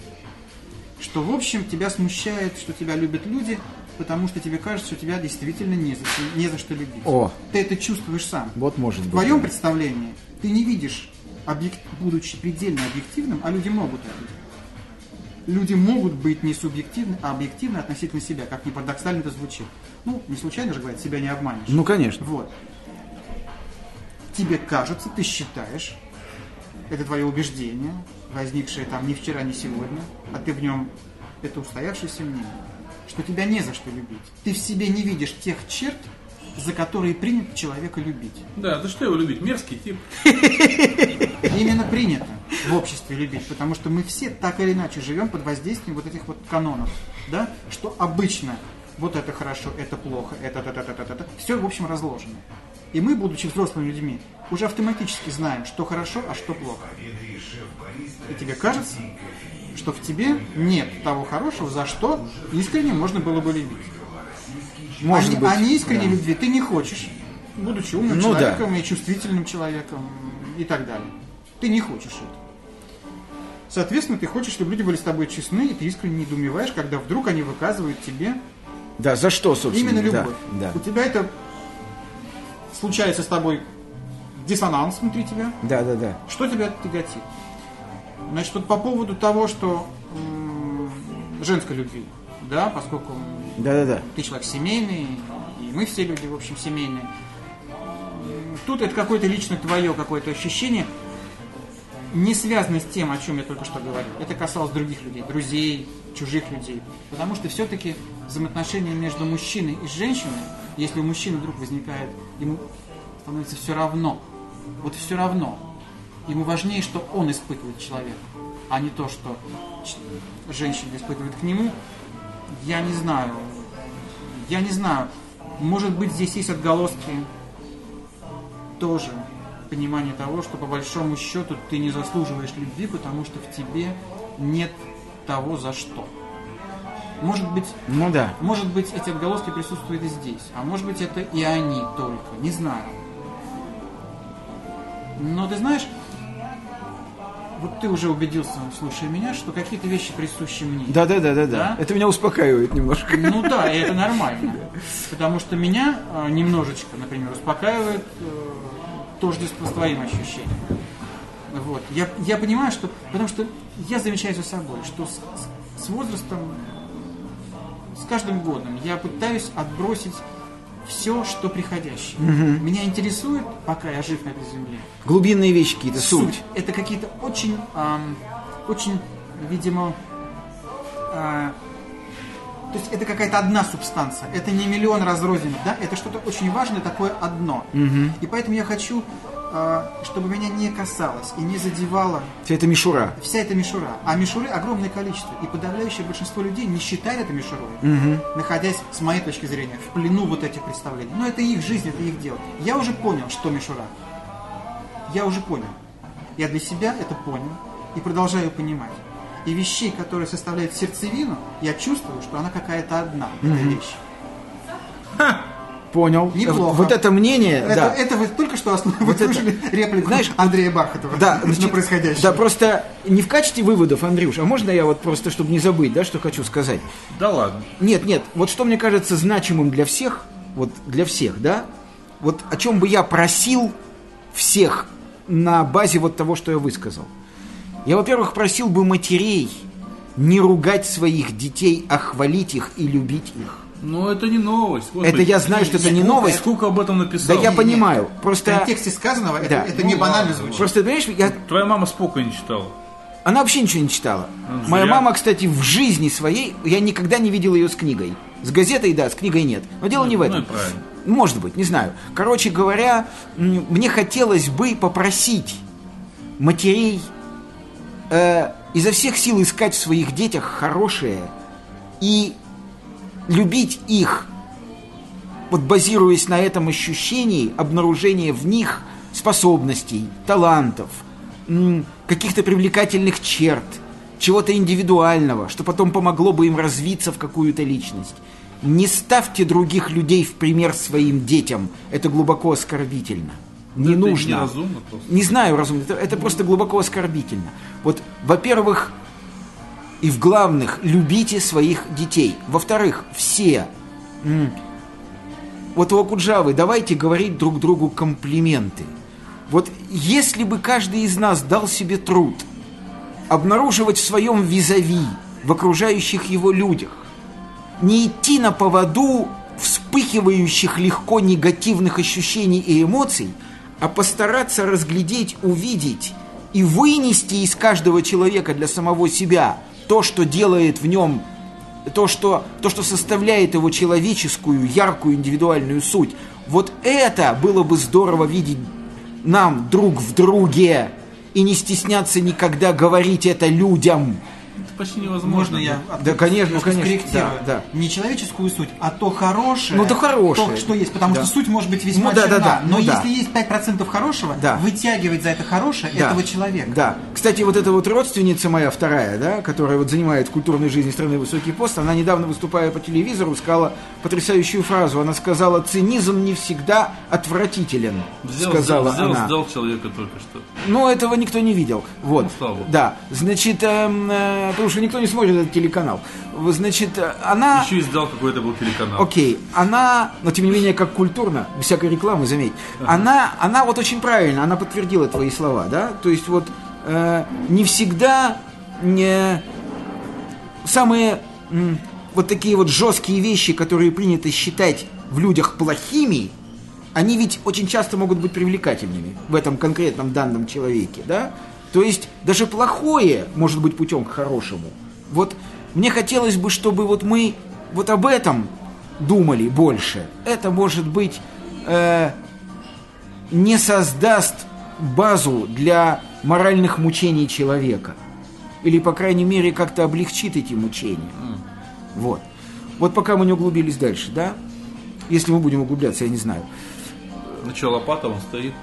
[SPEAKER 3] Что, в общем, тебя смущает, что тебя любят люди, потому что тебе кажется, что тебя действительно не за, не за что любить.
[SPEAKER 2] О.
[SPEAKER 3] Ты это чувствуешь сам.
[SPEAKER 2] Вот может быть.
[SPEAKER 3] В твоем представлении ты не видишь, объект, будучи предельно объективным, а люди могут это видеть люди могут быть не субъективны, а объективны относительно себя, как ни парадоксально это звучит. Ну, не случайно же говорят, себя не обманешь.
[SPEAKER 2] Ну, конечно.
[SPEAKER 3] Вот. Тебе кажется, ты считаешь, это твое убеждение, возникшее там ни вчера, ни сегодня, а ты в нем, это устоявшееся мнение, что тебя не за что любить. Ты в себе не видишь тех черт, за которые принято человека любить.
[SPEAKER 4] Да, да что его любить? Мерзкий тип.
[SPEAKER 3] Именно принято в обществе любить, потому что мы все так или иначе живем под воздействием вот этих вот канонов, да, что обычно вот это хорошо, это плохо, это, это, это, это, это, все, в общем, разложено. И мы, будучи взрослыми людьми, уже автоматически знаем, что хорошо, а что плохо. И тебе кажется, что в тебе нет того хорошего, за что искренне можно было бы любить.
[SPEAKER 2] Может
[SPEAKER 3] а,
[SPEAKER 2] быть.
[SPEAKER 3] а неискренней
[SPEAKER 2] да.
[SPEAKER 3] любви ты не хочешь, будучи умным
[SPEAKER 2] Ну да.
[SPEAKER 3] человеком и чувствительным человеком и так далее. Ты не хочешь это. Соответственно, ты хочешь, чтобы люди были с тобой честны, и ты искренне недоумеваешь, когда вдруг они выказывают тебе
[SPEAKER 2] Да, за что, собственно?
[SPEAKER 3] именно
[SPEAKER 2] да,
[SPEAKER 3] любовь.
[SPEAKER 2] Да,
[SPEAKER 3] У тебя это случается с тобой диссонанс внутри тебя,
[SPEAKER 2] да, да, да.
[SPEAKER 3] что тебя тяготит? Значит, вот по поводу того, что женской любви, да, поскольку
[SPEAKER 2] Да, да, да.
[SPEAKER 3] ты человек семейный, и мы все люди, в общем, семейные. Тут это какое-то лично твое какое-то ощущение, не связано с тем, о чем я только что говорил. Это касалось других людей, друзей, чужих людей. Потому что все-таки взаимоотношения между мужчиной и женщиной, если у мужчины вдруг возникает, ему становится все равно, вот все равно, ему важнее, что он испытывает человек, а не то, что женщина испытывает к нему, я не знаю. Я не знаю. Может быть, здесь есть отголоски тоже понимания того, что по большому счету ты не заслуживаешь любви, потому что в тебе нет того, за что. Может быть,
[SPEAKER 2] Ну да.
[SPEAKER 3] может быть, эти отголоски присутствуют и здесь, а может быть, это и они только, не знаю. Но ты знаешь, вот ты уже убедился, слушая меня, что какие-то вещи присущи мне.
[SPEAKER 2] Да, да, да, да, да. Это меня успокаивает немножко.
[SPEAKER 3] Ну да, и это нормально. Потому что меня э, немножечко, например, успокаивает э, тождество с твоим ощущением. Вот. Я, я понимаю, что... Потому что я замечаю за собой, что с, с- возрастом, каждым годом я пытаюсь отбросить все, что приходящее. Меня интересует, пока я жив на этой земле,
[SPEAKER 2] Глубинные вещи какие-то, суть.
[SPEAKER 3] это какие-то очень, ам, очень, видимо, а, то есть это какая-то одна субстанция, это не миллион разрозненных, да, это что-то очень важное, такое одно. И поэтому я хочу, чтобы меня не касалось и не задевало
[SPEAKER 2] Вся эта мишура.
[SPEAKER 3] вся эта мишура. А мишуры огромное количество. И подавляющее большинство людей не считает это мишурой, находясь, с моей точки зрения, в плену вот этих представлений. Но это их жизнь, это их дело. Я уже понял, что мишура. Я уже понял. Я для себя это понял и продолжаю понимать. И вещей, которые составляют сердцевину, я чувствую, что она какая-то одна, эта вещь.
[SPEAKER 2] Понял.
[SPEAKER 3] Неплохо.
[SPEAKER 2] Вот это мнение,
[SPEAKER 3] Это,
[SPEAKER 2] да.
[SPEAKER 3] это вы только что основ... вы
[SPEAKER 2] это-
[SPEAKER 3] слышали реплику
[SPEAKER 2] знаешь,
[SPEAKER 3] Андрея Бархатова
[SPEAKER 2] Да,
[SPEAKER 3] на
[SPEAKER 2] значит,
[SPEAKER 3] происходящее.
[SPEAKER 2] Да, просто не в качестве выводов, Андрюш, а можно я вот просто, чтобы не забыть, да, что хочу сказать?
[SPEAKER 4] Да ладно.
[SPEAKER 2] Нет, нет, вот что мне кажется значимым для всех, вот для всех, да, вот о чем бы я просил всех на базе вот того, что я высказал. Я, во-первых, просил бы матерей не ругать своих детей, а хвалить их и любить их.
[SPEAKER 4] Ну, это не новость.
[SPEAKER 2] Это
[SPEAKER 4] Господи.
[SPEAKER 2] я знаю, что это не новость.
[SPEAKER 4] Сколько об этом
[SPEAKER 2] Да
[SPEAKER 4] написал?
[SPEAKER 2] я
[SPEAKER 3] не,
[SPEAKER 2] понимаю,
[SPEAKER 3] В
[SPEAKER 2] просто...
[SPEAKER 3] контексте сказанного это,
[SPEAKER 2] Да.
[SPEAKER 3] это
[SPEAKER 4] Ну
[SPEAKER 3] не банально звучит.
[SPEAKER 2] Просто, понимаешь, я
[SPEAKER 4] Твоя мама Спока не читала.
[SPEAKER 2] Она вообще ничего не читала.
[SPEAKER 4] Ну,
[SPEAKER 2] Моя
[SPEAKER 4] зря.
[SPEAKER 2] мама, кстати, в жизни своей, я никогда не видел ее с книгой. С газетой, да, с книгой нет. Но дело не в
[SPEAKER 4] Ну,
[SPEAKER 2] этом.
[SPEAKER 4] и правильно.
[SPEAKER 2] Может быть, не знаю. Короче говоря, мне хотелось бы попросить матерей э, изо всех сил искать в своих детях хорошее и любить их, вот базируясь на этом ощущении обнаружения в них способностей, талантов, каких-то привлекательных черт, чего-то индивидуального, что потом помогло бы им развиться в какую-то личность. Не ставьте других людей в пример своим детям. Это глубоко оскорбительно. Не
[SPEAKER 4] Это
[SPEAKER 2] нужно.
[SPEAKER 4] неразумно просто.
[SPEAKER 2] Не знаю, разумно. Это, это просто глубоко оскорбительно. Вот, во-первых, и в главных, любите своих детей. Во-вторых, все. Вот у Акуджавы давайте говорить друг другу комплименты. Вот если бы каждый из нас дал себе труд обнаруживать в своем визави в окружающих его людях. Не идти на поводу вспыхивающих легко негативных ощущений и эмоций, а постараться разглядеть, увидеть и вынести из каждого человека для самого себя то, что делает в нем, то, что, то, что составляет его человеческую, яркую, индивидуальную суть. Вот это было бы здорово видеть нам друг в друге и не стесняться никогда говорить это людям.
[SPEAKER 4] Это почти невозможно.
[SPEAKER 3] Можно я
[SPEAKER 2] Да, конечно, конечно,
[SPEAKER 3] скорректирую?
[SPEAKER 2] да, да.
[SPEAKER 3] Не человеческую суть, а то хорошее.
[SPEAKER 2] Ну, то хорошее.
[SPEAKER 3] То, что есть. Потому
[SPEAKER 2] Да.
[SPEAKER 3] что суть может быть весьма
[SPEAKER 2] Ну, да, да,
[SPEAKER 3] черна.
[SPEAKER 2] да,
[SPEAKER 3] Но
[SPEAKER 2] ну, да.
[SPEAKER 3] если есть 5% хорошего,
[SPEAKER 2] Да.
[SPEAKER 3] вытягивать за это хорошее
[SPEAKER 2] Да.
[SPEAKER 3] этого человека.
[SPEAKER 2] Да. Кстати, вот эта вот родственница моя вторая, да, которая вот занимает в культурной жизни страны высокий пост, она недавно, выступая по телевизору, сказала потрясающую фразу. Она сказала, цинизм не всегда отвратителен,
[SPEAKER 4] Взял,
[SPEAKER 2] сказала
[SPEAKER 4] взял,
[SPEAKER 2] она.
[SPEAKER 4] сдал человека только что.
[SPEAKER 2] Но этого никто не видел. Вот.
[SPEAKER 4] Ну, слава богу.
[SPEAKER 2] Да. Значит, эм, э, потому что никто не смотрит этот телеканал. Значит, она...
[SPEAKER 4] Еще и сдал, какой это был телеканал.
[SPEAKER 2] Окей, она, но тем не менее, как культурно, без всякой рекламы, заметь, она, она вот очень правильно, она подтвердила твои слова, да, то есть вот э, не всегда не самые м, вот такие вот жесткие вещи, которые принято считать в людях плохими, они ведь очень часто могут быть привлекательными в этом конкретном данном человеке, да? То есть даже плохое может быть путем к хорошему. Вот мне хотелось бы, чтобы вот мы вот об этом думали больше. Это может быть э, не создаст базу для моральных мучений человека. Или, по крайней мере, как-то облегчит эти мучения. Вот. Вот пока мы не углубились дальше, да? Если мы будем углубляться, я не знаю.
[SPEAKER 4] Ну что, лопата он стоит.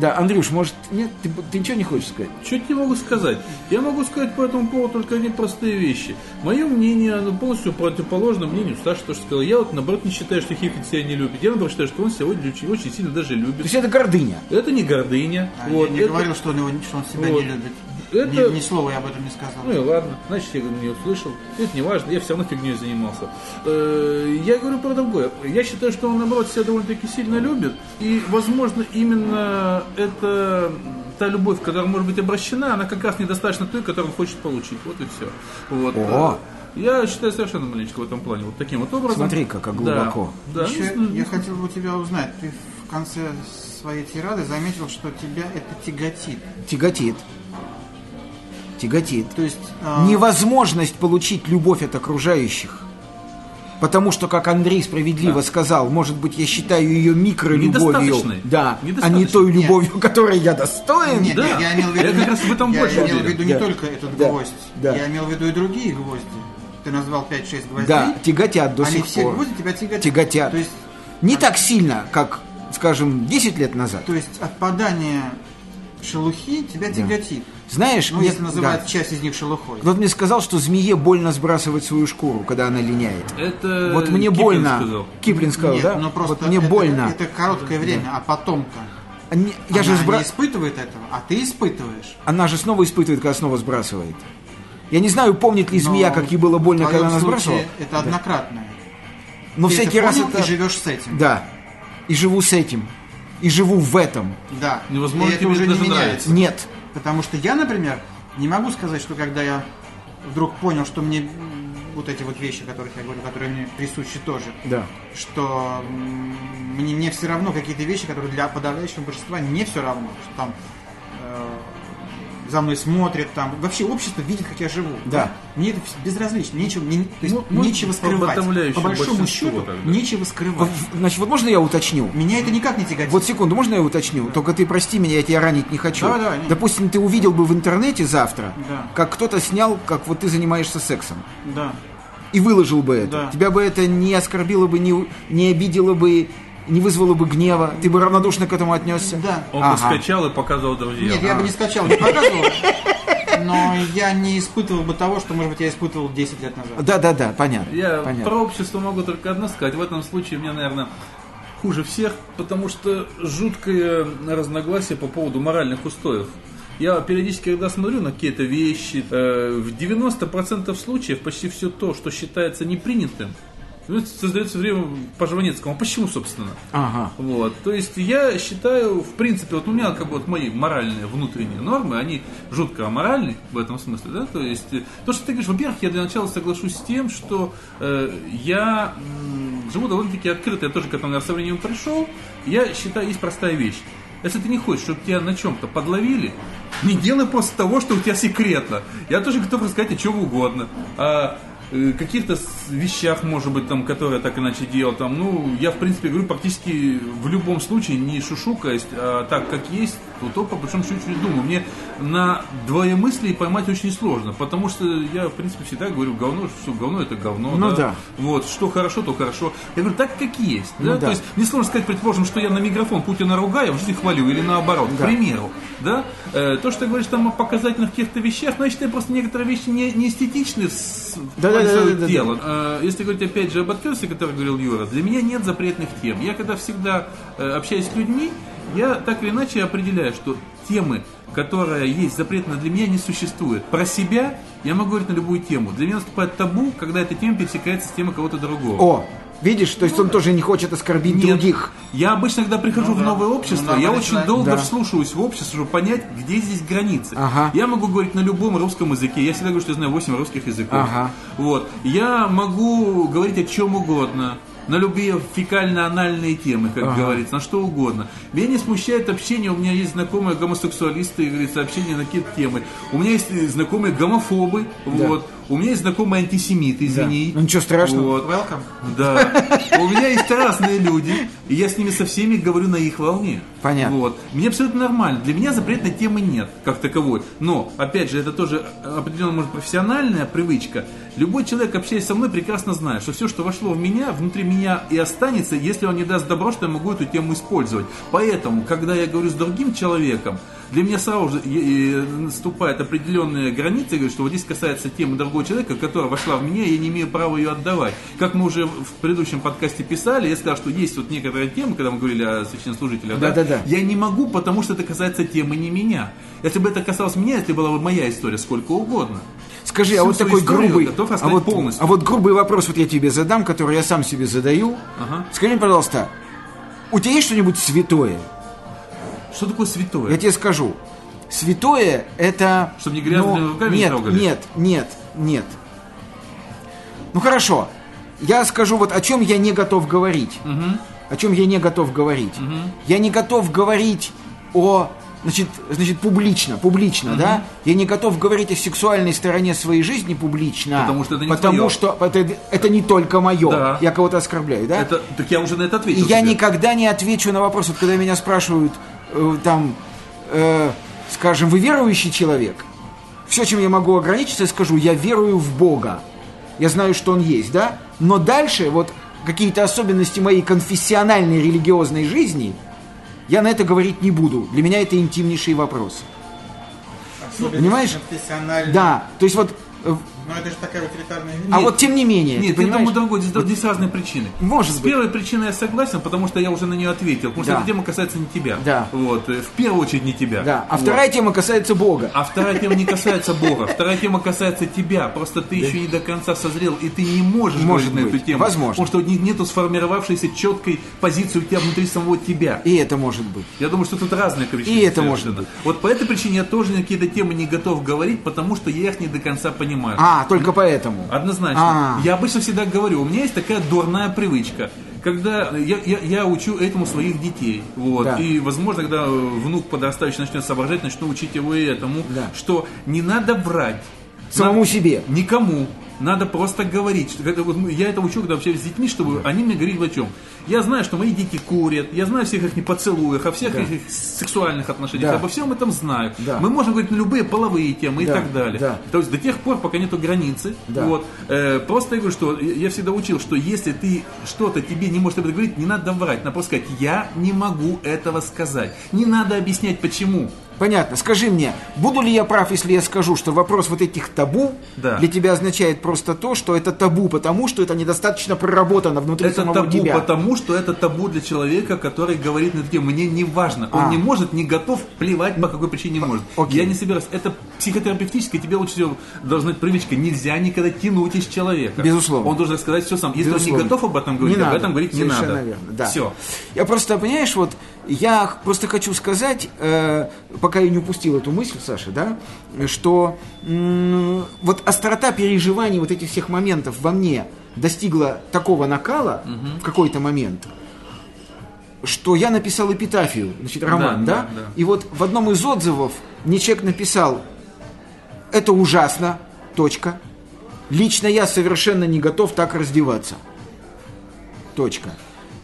[SPEAKER 2] Да, Андрюш, может, нет, ты, ты ничего не хочешь сказать?
[SPEAKER 4] Чуть не могу сказать. Я могу сказать по этому поводу только одни простые вещи. Мое мнение, оно полностью противоположно мнению Саши, то, что сказал. Я вот, наоборот, не считаю, что Хифик себя не любит. Я, наоборот, считаю, что он себя очень, очень сильно даже
[SPEAKER 2] То
[SPEAKER 4] любит.
[SPEAKER 2] есть это гордыня.
[SPEAKER 4] Это не гордыня.
[SPEAKER 3] А
[SPEAKER 4] вот,
[SPEAKER 3] я не
[SPEAKER 4] это-
[SPEAKER 3] говорил, что он, его, что он себя
[SPEAKER 4] вот.
[SPEAKER 3] не любит.
[SPEAKER 4] Это-
[SPEAKER 3] Ни, ни слова я об этом не сказал.
[SPEAKER 4] Ну и ладно, значит, я не услышал. Это не важно, я все равно фигней занимался. Э, Я говорю про другое. Я считаю, что он, наоборот, себя довольно-таки сильно любит. И, возможно, именно это та любовь, которая может быть обращена, она как раз недостаточно той, которую он хочет получить. Вот и все. Вот.
[SPEAKER 2] Ого.
[SPEAKER 4] Э, Я считаю совершенно маленечко в этом плане. Вот таким вот образом.
[SPEAKER 2] Смотри-ка, как
[SPEAKER 4] Да.
[SPEAKER 2] глубоко.
[SPEAKER 4] Да,
[SPEAKER 3] Еще
[SPEAKER 4] ну,
[SPEAKER 3] я хотел бы у тебя узнать, ты в конце своей тирады заметил, что тебя это тяготит.
[SPEAKER 2] Тяготит. Тяготит.
[SPEAKER 3] То есть а,
[SPEAKER 2] Невозможность получить любовь от окружающих. Потому что, как Андрей справедливо сказал, может быть, я считаю ее микролюбовью, да, а не той
[SPEAKER 3] Нет.
[SPEAKER 2] любовью, которой я достоин.
[SPEAKER 3] Нет,
[SPEAKER 4] Да.
[SPEAKER 3] я, я имел в виду,
[SPEAKER 4] Я как раз в этом
[SPEAKER 3] я
[SPEAKER 4] больше
[SPEAKER 3] имел в виду не
[SPEAKER 2] Да.
[SPEAKER 3] только этот
[SPEAKER 2] Да.
[SPEAKER 3] гвоздь,
[SPEAKER 2] Да.
[SPEAKER 3] я имел в виду и другие гвозди. Ты назвал 5-6 гвоздей.
[SPEAKER 2] Да, тяготят до
[SPEAKER 3] Они
[SPEAKER 2] сих
[SPEAKER 3] все
[SPEAKER 2] пор.
[SPEAKER 3] гвозди тебя тяготят.
[SPEAKER 2] Тяготят.
[SPEAKER 3] То есть,
[SPEAKER 2] Не так сильно, как, скажем, 10 лет назад.
[SPEAKER 3] то есть отпадание шелухи тебя тяготит.
[SPEAKER 2] Знаешь,
[SPEAKER 3] Ну,
[SPEAKER 2] мне-
[SPEAKER 3] если называть
[SPEAKER 2] да.
[SPEAKER 3] часть из них шелухой.
[SPEAKER 2] кто-то мне сказал, что змее больно сбрасывать свою шкуру, когда она линяет.
[SPEAKER 4] Это
[SPEAKER 2] Вот мне
[SPEAKER 4] Киплинг
[SPEAKER 2] больно.
[SPEAKER 4] сказал.
[SPEAKER 2] Киплин сказал,
[SPEAKER 3] Нет,
[SPEAKER 2] да?
[SPEAKER 3] ну просто
[SPEAKER 2] вот мне
[SPEAKER 3] это,
[SPEAKER 2] больно.
[SPEAKER 3] Это, короткое время, а потом-то.
[SPEAKER 2] Не- я
[SPEAKER 3] она
[SPEAKER 2] же сбра-
[SPEAKER 3] не испытывает этого, а ты испытываешь.
[SPEAKER 2] Она же снова испытывает, когда снова сбрасывает. Я не знаю, помнит ли змея,
[SPEAKER 3] Но
[SPEAKER 2] как ей было больно, когда она сбрасывала.
[SPEAKER 3] Это однократное.
[SPEAKER 2] Но
[SPEAKER 3] Ты
[SPEAKER 2] всякий
[SPEAKER 3] это
[SPEAKER 2] раз
[SPEAKER 3] понял
[SPEAKER 2] это...
[SPEAKER 3] и живешь с этим.
[SPEAKER 2] Да. И живу с этим. И живу в этом.
[SPEAKER 3] Да.
[SPEAKER 4] Невозможно
[SPEAKER 3] и это
[SPEAKER 4] тебе
[SPEAKER 3] уже
[SPEAKER 4] это
[SPEAKER 3] не
[SPEAKER 4] даже
[SPEAKER 3] меняется.
[SPEAKER 2] Нет.
[SPEAKER 3] Потому что я, например, не могу сказать, что когда я вдруг понял, что мне вот эти вот вещи, о которых я говорю, которые мне присущи тоже,
[SPEAKER 2] Да.
[SPEAKER 3] что мне не все равно какие-то вещи, которые для подавляющего большинства не все равно, что там э, за мной смотрят, там вообще общество видит, как я живу.
[SPEAKER 2] Да.
[SPEAKER 3] Мне это безразлично, нечего, мне, то есть
[SPEAKER 4] Ну, может,
[SPEAKER 3] нечего
[SPEAKER 4] по
[SPEAKER 3] скрывать. По большому счету,
[SPEAKER 4] тогда.
[SPEAKER 3] нечего
[SPEAKER 2] Вот,
[SPEAKER 3] скрывать.
[SPEAKER 2] Значит, вот можно я уточню?
[SPEAKER 3] Меня это никак не тяготит.
[SPEAKER 2] Вот секунду, можно я уточню? Только ты прости меня, я тебя ранить не хочу.
[SPEAKER 3] Давай, не.
[SPEAKER 2] Допустим, ты увидел бы в интернете завтра,
[SPEAKER 3] Да.
[SPEAKER 2] как кто-то снял, как вот ты занимаешься сексом.
[SPEAKER 3] Да.
[SPEAKER 2] И выложил бы это.
[SPEAKER 3] Да.
[SPEAKER 2] Тебя бы это не оскорбило бы, не, не обидело бы, не вызвало бы гнева. Ты бы равнодушно к этому отнесся.
[SPEAKER 3] Да.
[SPEAKER 4] Он
[SPEAKER 2] Ага.
[SPEAKER 4] бы скачал и показывал друзьям.
[SPEAKER 3] Нет, я бы не скачал, не показывал. Но я не испытывал бы того, что, может быть, я испытывал 10 лет назад.
[SPEAKER 2] Да, да, да, понятно.
[SPEAKER 4] Я
[SPEAKER 2] понятно.
[SPEAKER 4] про общество могу только одно сказать. В этом случае мне, наверное, хуже всех, потому что жуткое разногласие по поводу моральных устоев. Я периодически, когда смотрю на какие-то вещи, э, в 90% случаев почти все то, что считается непринятым, Ну, это создается время по Жванецкому. А почему, собственно?
[SPEAKER 2] Ага.
[SPEAKER 4] Вот. То есть я считаю, в принципе, вот у меня как бы вот мои моральные внутренние нормы, они жутко аморальны в этом смысле, да, то есть э, то, что ты говоришь, во-первых, я для начала соглашусь с тем, что э, я м, живу довольно-таки открыто, я тоже к этому со временем пришел, я считаю, есть простая вещь. Если ты не хочешь, чтобы тебя на чем-то подловили, не делай после того, что у тебя секретно. Я тоже готов рассказать о чем угодно. А каких-то с- вещах, может быть, там, которые так иначе делал, там, ну, я, в принципе, говорю практически в любом случае не шушукаясь, а так, как есть, то, то по большому счету, не думаю. Мне на двоемыслие поймать очень сложно, потому что я, в принципе, всегда говорю, говно, что говно это говно,
[SPEAKER 2] Ну да.
[SPEAKER 4] Вот, что хорошо, то хорошо. Я говорю, так, как есть,
[SPEAKER 2] Ну
[SPEAKER 4] да?
[SPEAKER 2] да.
[SPEAKER 4] То есть, не сложно сказать, предположим, что я на микрофон Путина ругаю, а в жизни хвалю, или наоборот,
[SPEAKER 2] Да.
[SPEAKER 4] к примеру, да? Э, то, что ты говоришь там о показательных каких-то вещах, ну, я просто некоторые вещи не, не эстетичны с
[SPEAKER 2] Да, да, да, да, да,
[SPEAKER 4] тела. Э, Если говорить опять же об открытости, о которой говорил Юра, для меня нет запретных тем. Я когда всегда э, общаюсь с людьми, я так или иначе определяю, что темы, которые есть запретные для меня, не существует. Про себя я могу говорить на любую тему. Для меня наступает табу, когда эта тема пересекается с темой кого-то другого.
[SPEAKER 2] О, видишь, то есть он тоже не хочет оскорбить
[SPEAKER 4] Нет.
[SPEAKER 2] других.
[SPEAKER 4] Я обычно, когда прихожу в новое общество,
[SPEAKER 3] Ну,
[SPEAKER 4] я очень
[SPEAKER 3] человек.
[SPEAKER 4] долго
[SPEAKER 2] Да.
[SPEAKER 4] вслушиваюсь в общество, чтобы понять, где здесь границы.
[SPEAKER 2] Ага.
[SPEAKER 4] Я могу говорить на любом русском языке. Я всегда говорю, что я знаю 8 русских языков.
[SPEAKER 2] Ага.
[SPEAKER 4] Вот. Я могу говорить о чем угодно. На любые фекально-анальные темы, как
[SPEAKER 2] Ага.
[SPEAKER 4] говорится, на что угодно. Меня не смущает общение, у меня есть знакомые гомосексуалисты, и, говорится, общение на какие-то темы. У меня есть э, знакомые гомофобы, вот. У меня есть знакомые антисемиты, извини.
[SPEAKER 2] Ну, ничего страшного.
[SPEAKER 4] Вот.
[SPEAKER 3] Welcome.
[SPEAKER 4] Да. У меня есть разные люди, и я с ними со всеми говорю на их волне.
[SPEAKER 2] Понятно.
[SPEAKER 4] Вот. Мне абсолютно нормально. Для меня запретной темы нет, как таковой. Но, опять же, это тоже определенно, может, профессиональная привычка. Любой человек, общаясь со мной, прекрасно знает, что все, что вошло в меня, внутри меня и останется, если он не даст добро, что я могу эту тему использовать. Поэтому, когда я говорю с другим человеком, для меня сразу же наступают определенные границы, говорю, что вот здесь касается темы другого человека, которая вошла в меня, и я не имею права ее отдавать. Как мы уже в предыдущем подкасте писали, я сказал, что есть вот некоторые темы, когда мы говорили о священнослужителях, да,
[SPEAKER 2] Да-да-да.
[SPEAKER 4] я не могу, потому что это касается темы не меня. Если бы это касалось меня, если была бы моя история, сколько угодно.
[SPEAKER 2] Скажи, а
[SPEAKER 4] Всю
[SPEAKER 2] вот
[SPEAKER 4] свою
[SPEAKER 2] такой грубый, а вот,
[SPEAKER 4] полностью.
[SPEAKER 2] а вот грубый вопрос вот я тебе задам, который я сам себе задаю.
[SPEAKER 4] Ага.
[SPEAKER 2] Скажи, пожалуйста, у тебя есть что-нибудь святое?
[SPEAKER 4] Что такое святое?
[SPEAKER 2] Я тебе скажу. Святое это...
[SPEAKER 4] Чтоб не грязными
[SPEAKER 2] ну,
[SPEAKER 4] руками не
[SPEAKER 2] Нет,
[SPEAKER 4] трогали?
[SPEAKER 2] нет, нет, нет. Ну хорошо. Я скажу вот о чем я не готов говорить. О чем я не готов говорить. Я не готов говорить о... Значит, значит, публично, публично, да? Я не готов говорить о сексуальной стороне своей жизни публично.
[SPEAKER 4] Потому что это не
[SPEAKER 2] Потому
[SPEAKER 4] твоё.
[SPEAKER 2] что это, это не только мое.
[SPEAKER 4] Да.
[SPEAKER 2] Я кого-то оскорбляю, да?
[SPEAKER 4] Это, так я уже на это
[SPEAKER 2] И
[SPEAKER 4] ответил.
[SPEAKER 2] я
[SPEAKER 4] тебе.
[SPEAKER 2] никогда не отвечу на вопрос, вот когда меня спрашивают, там, э, скажем, вы верующий человек? Все, чем я могу ограничиться, я скажу, я верую в Бога. Я знаю, что Он есть, да? Но дальше вот какие-то особенности моей конфессиональной религиозной жизни, я на это говорить не буду. Для меня это интимнейший вопрос.
[SPEAKER 3] Особенно
[SPEAKER 2] Понимаешь? Да, то есть вот, э,
[SPEAKER 3] Но это же такая утилитарная вещь.
[SPEAKER 2] а вот тем не менее,
[SPEAKER 4] Нет, это
[SPEAKER 2] понимаешь?
[SPEAKER 4] другой, здесь, здесь разные причины.
[SPEAKER 2] Может
[SPEAKER 4] С
[SPEAKER 2] быть.
[SPEAKER 4] первой причиной я согласен, потому что я уже на нее ответил. Потому что
[SPEAKER 2] Да.
[SPEAKER 4] эта тема касается не тебя.
[SPEAKER 2] Да.
[SPEAKER 4] Вот. В первую очередь не тебя.
[SPEAKER 2] Да, а
[SPEAKER 4] Вот.
[SPEAKER 2] вторая тема касается Бога.
[SPEAKER 4] А вторая тема не касается Бога, вторая тема касается тебя. Просто ты еще не до конца созрел, и ты не можешь
[SPEAKER 2] Может
[SPEAKER 4] говорить на
[SPEAKER 2] быть,
[SPEAKER 4] эту тему.
[SPEAKER 2] возможно.
[SPEAKER 4] Потому что не- нету сформировавшейся четкой позиции у тебя внутри самого тебя.
[SPEAKER 2] И это может быть.
[SPEAKER 4] Я думаю, что тут разные причины.
[SPEAKER 2] И это может быть.
[SPEAKER 4] Вот по этой причине я тоже на какие-то темы не готов говорить, потому что я их не до конца понимаю.
[SPEAKER 2] А, только поэтому.
[SPEAKER 4] Однозначно.
[SPEAKER 2] А.
[SPEAKER 4] Я обычно всегда говорю, у меня есть такая дурная привычка. Когда я, я, я учу этому своих детей, вот,
[SPEAKER 2] Да.
[SPEAKER 4] и, возможно, когда внук подрастающий начнет соображать, начну учить его и этому,
[SPEAKER 2] Да.
[SPEAKER 4] что не надо врать.
[SPEAKER 2] Самому
[SPEAKER 4] Надо-
[SPEAKER 2] себе.
[SPEAKER 4] Никому. Надо просто говорить. Я это учу, когда общаюсь с детьми, чтобы они мне говорили о чем. Я знаю, что мои дети курят, я знаю всех их непоцелуях, о всех
[SPEAKER 2] Да.
[SPEAKER 4] их сексуальных отношениях,
[SPEAKER 2] Да.
[SPEAKER 4] обо всем этом знаю.
[SPEAKER 2] Да.
[SPEAKER 4] Мы можем говорить на любые половые темы и
[SPEAKER 2] Да,
[SPEAKER 4] так далее.
[SPEAKER 2] да.
[SPEAKER 4] То есть до тех пор, пока нету границы.
[SPEAKER 2] Да.
[SPEAKER 4] Вот, Э, просто я говорю, что я я всегда учил, что если ты что-то тебе не можешь об этом говорить, не надо врать. Надо просто сказать, я не могу этого сказать. Не надо объяснять почему.
[SPEAKER 2] Понятно. Скажи мне, буду ли я прав, если я скажу, что вопрос вот этих табу
[SPEAKER 4] Да.
[SPEAKER 2] для тебя означает просто то, что это табу, потому что это недостаточно проработано внутри
[SPEAKER 4] Это
[SPEAKER 2] самого
[SPEAKER 4] табу,
[SPEAKER 2] тебя.
[SPEAKER 4] потому что это табу для человека, который говорит на такие, мне не важно. Он
[SPEAKER 2] А.
[SPEAKER 4] не может, не готов, плевать, по какой причине не может.
[SPEAKER 2] Окей.
[SPEAKER 4] Я не собираюсь. Это психотерапевтически, тебе лучше всего должна быть привычка. Нельзя никогда тянуть из человека.
[SPEAKER 2] Безусловно.
[SPEAKER 4] Он должен сказать все сам. Если он
[SPEAKER 2] Безусловно.
[SPEAKER 4] не готов об этом говорить,
[SPEAKER 2] Не
[SPEAKER 4] об
[SPEAKER 2] надо.
[SPEAKER 4] этом говорить не
[SPEAKER 2] Совершенно
[SPEAKER 4] надо.
[SPEAKER 2] верно, да.
[SPEAKER 4] Все.
[SPEAKER 2] Я просто, понимаешь, вот я просто хочу сказать, э, пока я не упустил эту мысль, Саша, да, что вот острота переживаний вот этих всех моментов во мне достигла такого накала в какой-то момент, что я написал эпитафию, значит, роман,
[SPEAKER 4] Да,
[SPEAKER 2] да,
[SPEAKER 4] да, да.
[SPEAKER 2] И вот в одном из отзывов мне человек написал, это ужасно, точка. Лично я совершенно не готов так раздеваться. Точка.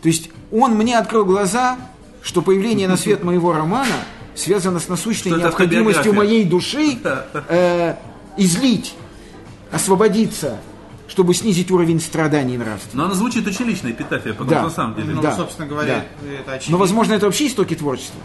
[SPEAKER 2] То есть он мне открыл глаза, что появление на свет моего романа связано с насущной
[SPEAKER 4] Что
[SPEAKER 2] необходимостью моей души э, излить, освободиться, чтобы снизить уровень страданий нравственных.
[SPEAKER 4] Но она звучит очень лично, эпитафия, потому
[SPEAKER 2] Да.
[SPEAKER 4] что на самом деле.
[SPEAKER 3] Ну,
[SPEAKER 2] Да,
[SPEAKER 3] собственно говоря, это очевидно.
[SPEAKER 2] Но, возможно, это вообще истоки творчества.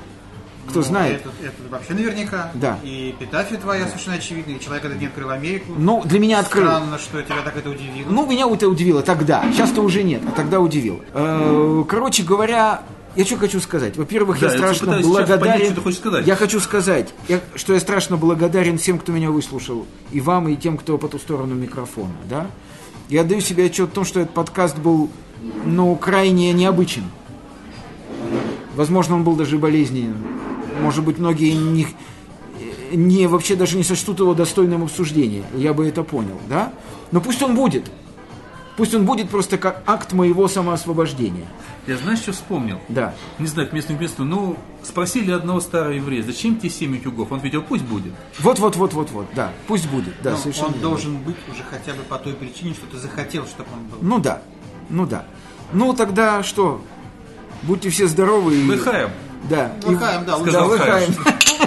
[SPEAKER 2] Кто
[SPEAKER 3] Ну,
[SPEAKER 2] знает.
[SPEAKER 3] Это, это вообще наверняка.
[SPEAKER 2] Да.
[SPEAKER 3] И эпитафия твоя совершенно очевидна. И человек этот не открыл Америку.
[SPEAKER 2] Ну, для меня открыл.
[SPEAKER 3] Странно, что тебя так это удивило.
[SPEAKER 2] Ну, меня это удивило тогда. Сейчас-то уже нет, а тогда удивило. Э, Короче говоря, я что хочу сказать. Во-первых,
[SPEAKER 4] Да,
[SPEAKER 2] я
[SPEAKER 4] я
[SPEAKER 2] страшно
[SPEAKER 4] пытаюсь сейчас понять,
[SPEAKER 2] благодарен.
[SPEAKER 4] что.
[SPEAKER 2] Я хочу сказать, я- что я страшно благодарен всем, кто меня выслушал. И вам, и тем, кто по ту сторону микрофона. Да? Я отдаю себе отчет в том, что этот подкаст был ну, крайне необычен. Возможно, он был даже болезненен. Может быть, многие не, не вообще даже не сочтут его достойным обсуждения. Я бы это понял, да? Но пусть он будет. Пусть он будет просто как акт моего самоосвобождения.
[SPEAKER 4] Я знаешь, что вспомнил?
[SPEAKER 2] Да.
[SPEAKER 4] Не знаю, к месту к месту. Ну, спросили одного старого еврея, зачем тебе семь утюгов? Он ответил, пусть будет.
[SPEAKER 2] Вот, вот, вот, вот, вот, да. Пусть будет. Да,
[SPEAKER 3] Но
[SPEAKER 2] совершенно.
[SPEAKER 3] он
[SPEAKER 2] верно.
[SPEAKER 3] должен быть уже хотя бы по той причине, что ты захотел, чтобы он был.
[SPEAKER 2] Ну да. Ну да. Ну тогда что? Будьте все здоровы. и-
[SPEAKER 4] Лыхаем.
[SPEAKER 2] Да. и-
[SPEAKER 3] Лыхаем, да, лучше
[SPEAKER 2] Да, лыхаем.